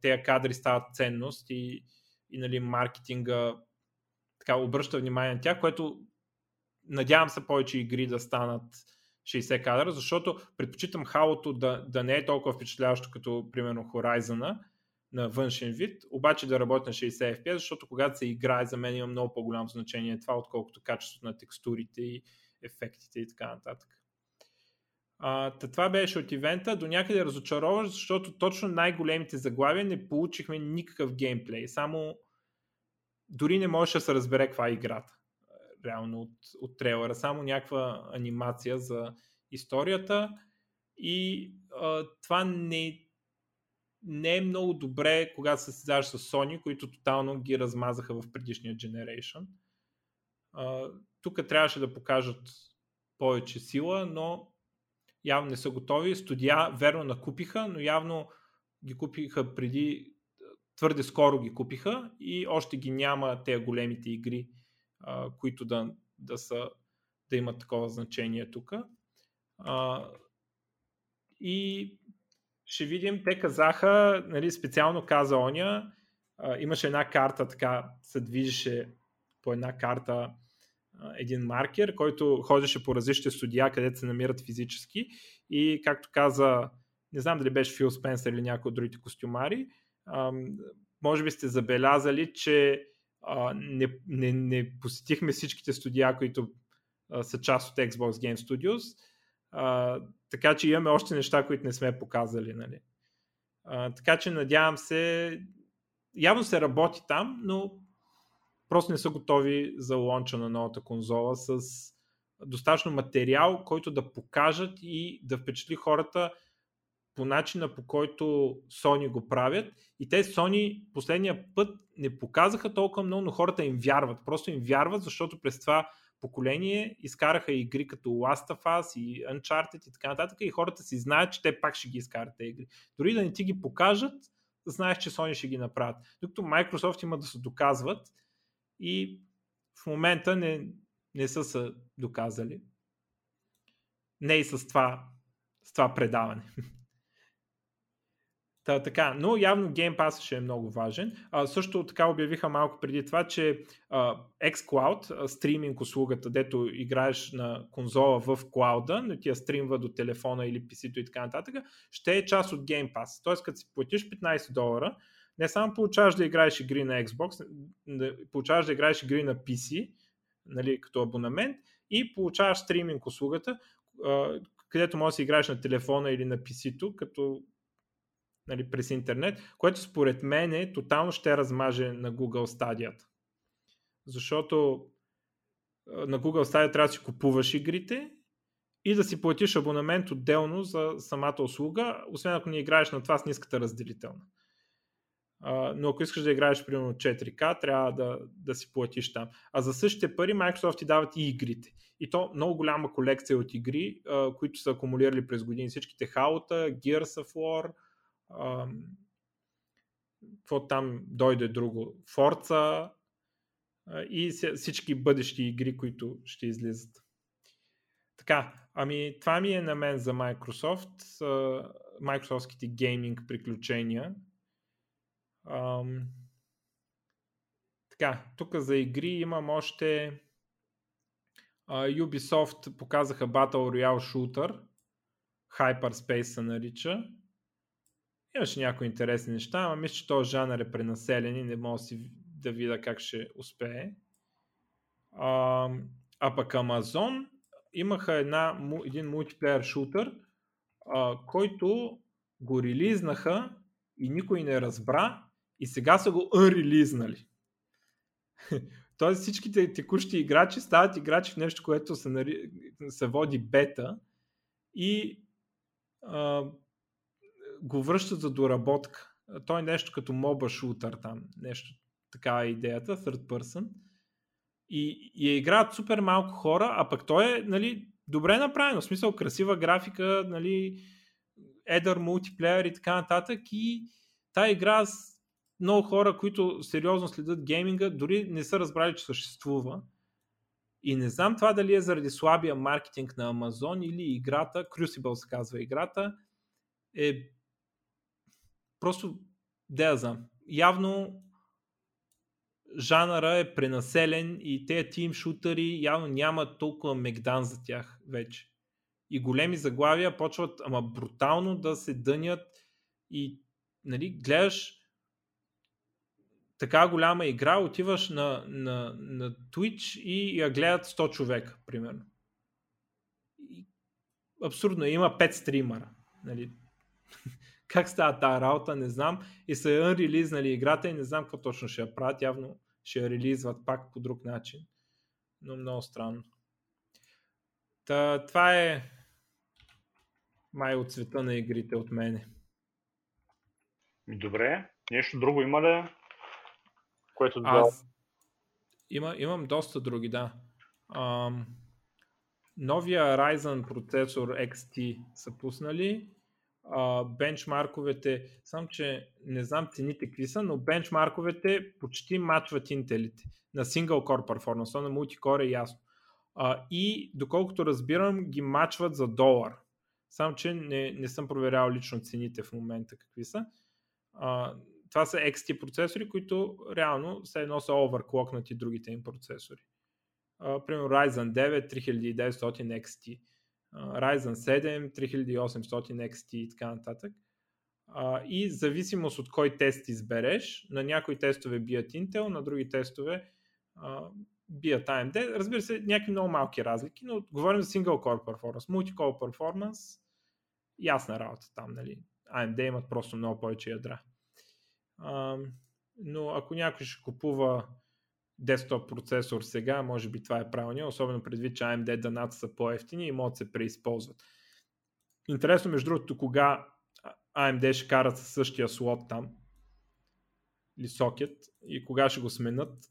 тези кадри стават ценност и, и нали, маркетинга така обръща внимание на тях, което надявам се повече игри да станат 60 кадра, защото предпочитам халото да, да не е толкова впечатляващо като примерно Horizon на външен вид, обаче да работи на 60 FPS, защото когато се играе за мен има много по-голямо значение това, отколкото качеството на текстурите и, ефектите и така нататък. А, това беше от ивента, до някъде разочароваш, защото точно най-големите заглавия не получихме никакъв геймплей, само дори не можеше да се разбере каква е играта реално от, от трейлера, само някаква анимация за историята. И а, това не, не е много добре, когато се създаваш с Sony, които тотално ги размазаха в предишния Generation. Тук трябваше да покажат повече сила, но явно не са готови. Студия верно накупиха, но явно ги купиха преди, твърде скоро ги купиха и още ги няма тези големите игри, които да, да, са, да имат такова значение тук. А, и ще видим, те казаха, нали, специално каза Оня, а, имаше една карта, така се движеше по една карта един маркер, който ходеше по различните студия, където се намират физически и както каза, не знам дали беше Фил Спенсър или някой от другите костюмари, може би сте забелязали, че не, не, не посетихме всичките студия, които са част от Xbox Game Studios, така че имаме още неща, които не сме показали. Нали? така че надявам се, явно се работи там, но просто не са готови за лонча на новата конзола с достатъчно материал, който да покажат и да впечатли хората по начина по който Sony го правят. И те Sony последния път не показаха толкова много, но хората им вярват. Просто им вярват, защото през това поколение изкараха игри като Last of Us и Uncharted и така нататък и хората си знаят, че те пак ще ги изкарат тези игри. Дори да не ти ги покажат, знаеш, че Sony ще ги направят. Докато Microsoft има да се доказват и в момента не, не са се доказали. Не и с това, с това предаване. Та, така, но явно Game Pass ще е много важен. А, също така обявиха малко преди това, че а, xCloud, стриминг услугата, дето играеш на конзола в клауда, но ти я стримва до телефона или PC-то и така нататък, ще е част от Game Pass. Тоест, като си платиш 15 долара, не само получаваш да играеш игри на Xbox, получаваш да играеш игри на PC, нали, като абонамент, и получаваш стриминг услугата, където можеш да си играеш на телефона или на PC-то, като нали, през интернет, което според мен е, тотално ще размаже на Google Stadia. Защото на Google Stadia трябва да си купуваш игрите и да си платиш абонамент отделно за самата услуга, освен ако не играеш на това с ниската разделителна. но ако искаш да играеш примерно 4K, трябва да, да си платиш там. А за същите пари Microsoft ти дават и игрите. И то много голяма колекция от игри, които са акумулирали през години. Всичките Хаута, Gears of War, какво там дойде друго, Forza и всички бъдещи игри, които ще излизат. Така, ами това ми е на мен за Microsoft, Microsoftските гейминг приключения. Ам, така, тук за игри имам още uh, Ubisoft показаха Battle Royale Shooter, Hyperspace се нарича. Имаше някои интересни неща, ама мисля, че този жанр е пренаселен и не мога си да видя как ще успее. А, а пък Amazon имаха една, един мултиплеер шутър, а, който го релизнаха и никой не разбра и сега са го unreleasnали. Тоест всичките текущи играчи стават играчи в нещо, което се, нари... се води бета и а, го връщат за доработка. Той е нещо като моба шутър там, нещо такава е идеята, third person. И, и играят супер малко хора, а пък той е нали, добре направено, в смисъл красива графика, нали, едър мултиплеер и така нататък и тая игра с много хора, които сериозно следят гейминга, дори не са разбрали, че съществува. И не знам това дали е заради слабия маркетинг на Амазон или играта, Crucible се казва играта, е Просто, да я знам. Явно жанъра е пренаселен и тези тим шутъри явно няма толкова мегдан за тях вече. И големи заглавия почват ама брутално да се дънят и нали, гледаш така голяма игра, отиваш на, на, на Twitch и я гледат 100 човека, примерно. Абсурдно, има 5 стримера. Нали как става тази работа, не знам. И са релизнали играта и не знам какво точно ще я правят. Явно ще я релизват пак по друг начин. Но много странно. Та, това е май от цвета на игрите от мене. Добре. Нещо друго има ли? Което да... Аз... Има, имам доста други, да. Ам... Новия Ryzen процесор XT са пуснали а, бенчмарковете, само че не знам цените какви са, но бенчмарковете почти матват интелите на single core performance, на multicore е ясно. А, и доколкото разбирам, ги мачват за долар. Само, че не, не съм проверял лично цените в момента какви са. А, това са XT процесори, които реално все едно са overclocknати другите им процесори. А, примерно Ryzen 9 3900 XT Ryzen 7, 3800 XT и така нататък. И зависимост от кой тест избереш, на някои тестове бият Intel, на други тестове бият AMD. Разбира се, някакви много малки разлики, но говорим за single core performance. Multi-core performance, ясна работа там, нали? AMD имат просто много повече ядра. но ако някой ще купува десктоп процесор сега, може би това е правилно, особено предвид, че AMD даната са по-ефтини и могат да се преизползват. Интересно, между другото, кога AMD ще карат със същия слот там, или сокет, и кога ще го сменят,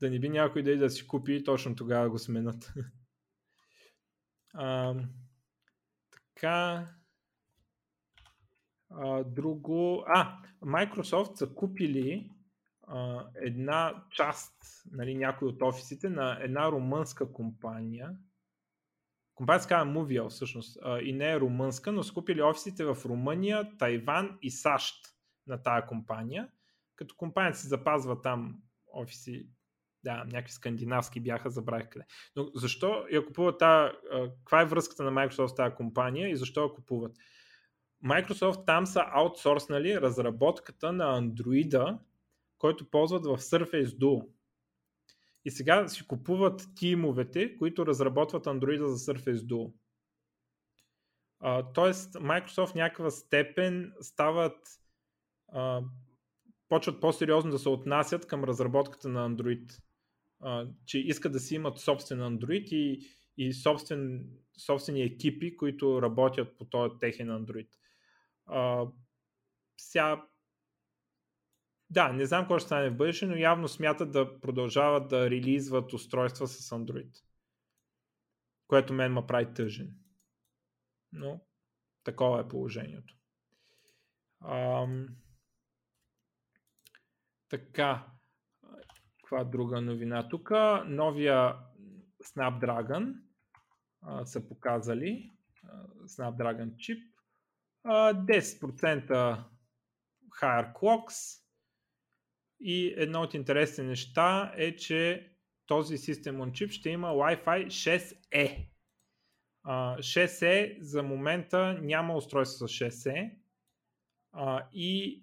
да не би някой да и да си купи и точно тогава го сменят. така. А, друго. А, Microsoft са купили една част, нали, някои от офисите на една румънска компания. Компания се казва Movial всъщност а, и не е румънска, но са купили офисите в Румъния, Тайван и САЩ на тая компания. Като компанията си запазва там офиси, да, някакви скандинавски бяха, забравих къде. Но защо я купуват тази, каква е връзката на Microsoft с тази компания и защо я купуват? Microsoft там са аутсорснали разработката на Android, който ползват в Surface Duo. И сега си купуват тимовете, които разработват Android за Surface Duo. тоест, Microsoft в някаква степен стават а, почват по-сериозно да се отнасят към разработката на Android. А, че искат да си имат собствен Android и, и собствен, собствени екипи, които работят по този техен Android. А, сега да, не знам какво ще стане в бъдеще, но явно смятат да продължават да релизват устройства с Android. Което мен ме прави тъжен. Но такова е положението. Ам... Така, каква друга новина тук? Новия Snapdragon а, са показали. А, Snapdragon чип. А, 10% higher clocks. И едно от интересните неща е, че този System on Chip ще има Wi-Fi 6E. Uh, 6E за момента няма устройство с 6E uh, и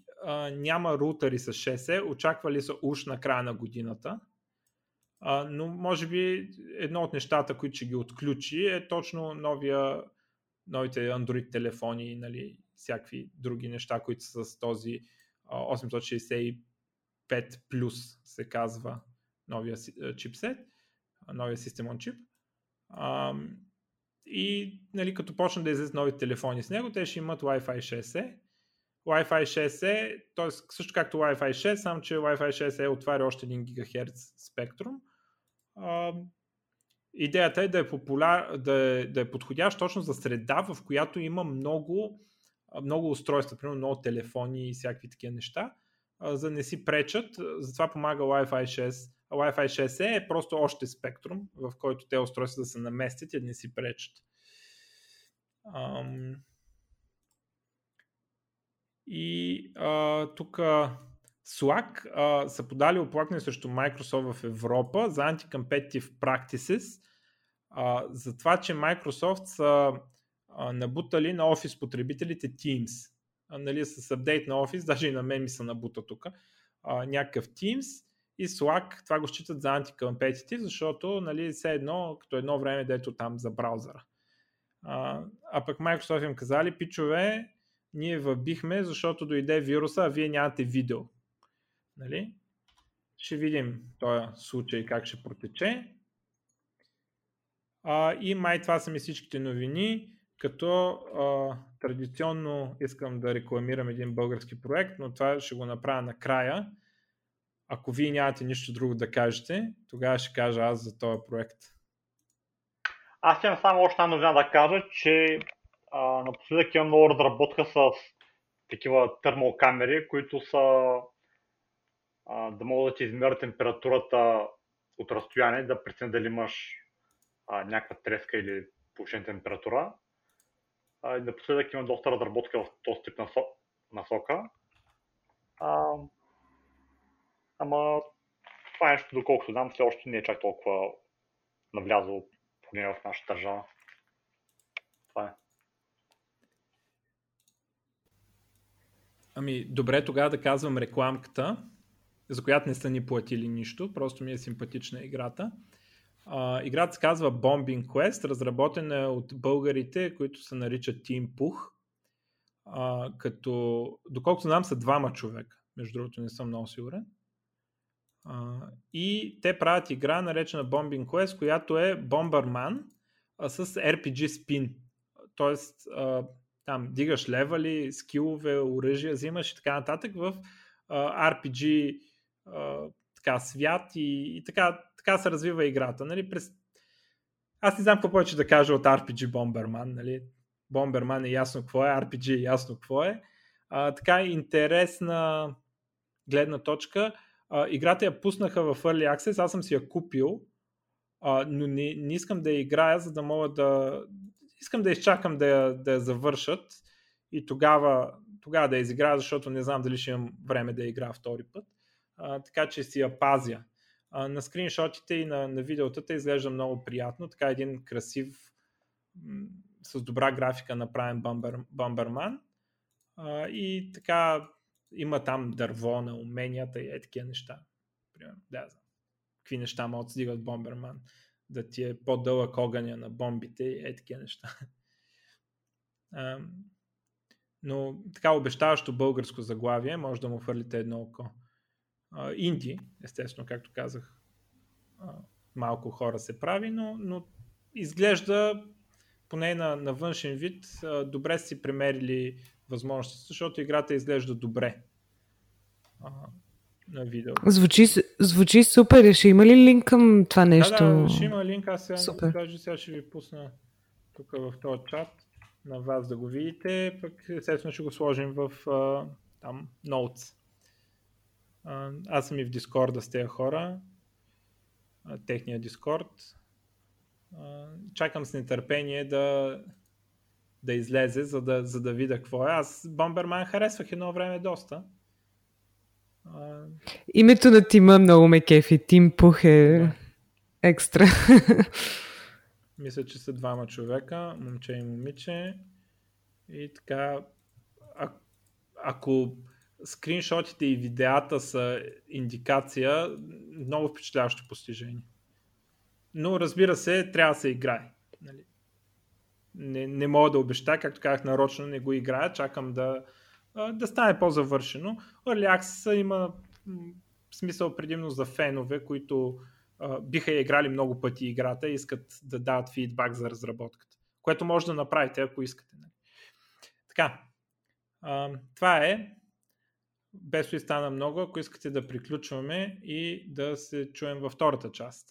няма рутери с 6 очаквали са уж на края на годината. Но може би едно от нещата, които ще ги отключи е точно новия, новите Android телефони, нали, всякакви други неща, които са с този 865 плюс се казва новия чипсет, новия System on Chip. И нали, като почнат да излезат нови телефони с него, те ще имат Wi-Fi 6 Wi-Fi 6E, т.е. също както Wi-Fi 6, само че Wi-Fi 6E отваря още 1 ГГц спектрум. Идеята е да е, популяр, да, е, да е подходящ точно за среда, в която има много, много устройства, примерно много телефони и всякакви такива неща, за да не си пречат. Затова помага Wi-Fi 6. А Wi-Fi 6E е просто още спектрум, в който те устройства да се наместят и да не си пречат. Ам... И тук Slack а, са подали оплакване срещу Microsoft в Европа за anti-competitive practices, а, за това, че Microsoft са а, набутали на офис потребителите Teams. Нали, с апдейт на офис, даже и на мен ми са набута тук, някакъв Teams и Slack това го считат за anti-competitive, защото нали, все едно, като едно време, дето там за браузъра. А, а пък Microsoft им казали, пичове, ние въбихме, защото дойде вируса, а вие нямате видео. Нали? Ще видим този случай как ще протече. А, и май това са ми всичките новини, като а, традиционно искам да рекламирам един български проект, но това ще го направя накрая. Ако вие нямате нищо друго да кажете, тогава ще кажа аз за този проект. Аз имам само още една новина да кажа, че а, напоследък има много разработка с такива термокамери, които са а, да могат да ти измерят температурата от разстояние, да преценят дали имаш а, някаква треска или повишена температура. А, и напоследък има доста разработка в този тип насока. А, ама това е нещо, доколкото знам, все още не е чак толкова навлязло поне в нашата държава. Това е. Ами, добре, тогава да казвам рекламката, за която не са ни платили нищо, просто ми е симпатична играта. А, играта се казва Bombing Quest, разработена е от българите, които се наричат Team Puch. А, като, доколкото знам, са двама човека. Между другото, не съм много сигурен. А, и те правят игра, наречена Bombing Quest, която е Bomberman а, с RPG спин. Тоест, а, там дигаш левали, скилове, оръжия, взимаш и така нататък в uh, RPG uh, така свят и, и така, така се развива играта. Нали? През... Аз не знам какво повече да кажа от RPG Bomberman. Нали? Bomberman е ясно какво е, RPG е ясно какво е. А, така интересна гледна точка. А, играта я пуснаха в Early Access, аз съм си я купил, а, но не, не искам да я играя, за да мога да... Искам да изчакам да я, да я завършат и тогава, тогава да я изиграя, защото не знам дали ще имам време да я играя втори път. А, така че си я пазя. На скриншотите и на, на видеотата изглежда много приятно. Така един красив, с добра графика направен бомбер, бомберман. А, и така има там дърво на уменията и е такива неща. Примерно, да, знам. Какви неща могат да стигат Бомберман? Да ти е по-дълъг огъня на бомбите и е такива неща. Но така обещаващо българско заглавие, може да му хвърлите едно око. А, инди, естествено, както казах, а, малко хора се прави, но, но изглежда поне на, на външен вид а, добре си премерили възможности, защото играта изглежда добре а, на видео. Звучи, звучи супер. Ще има ли линк към това нещо? Да, да, ще има линк. Аз сега, супер. даже сега ще ви пусна тук в този чат на вас да го видите, пък естествено ще го сложим в а, там Notes. Аз съм и в Discord с тези хора, техния. А, чакам с нетърпение да, да излезе, за да, за да видя какво е. Аз Бомберман харесвах едно време доста. Името на тима много ме кефи. Тим Пух е да. екстра. Мисля, че са двама човека, момче и момиче. И така, а, ако скриншотите и видеята са индикация, много впечатляващо постижение. Но разбира се, трябва да се играе. Нали? не, не мога да обещая, както казах нарочно, не го играя, чакам да, да стане по-завършено. Early има смисъл предимно за фенове, които а, биха играли много пъти играта и искат да дават фидбак за разработката. Което може да направите, ако искате. Нали? Така, а, това е без ви стана много, ако искате да приключваме и да се чуем във втората част.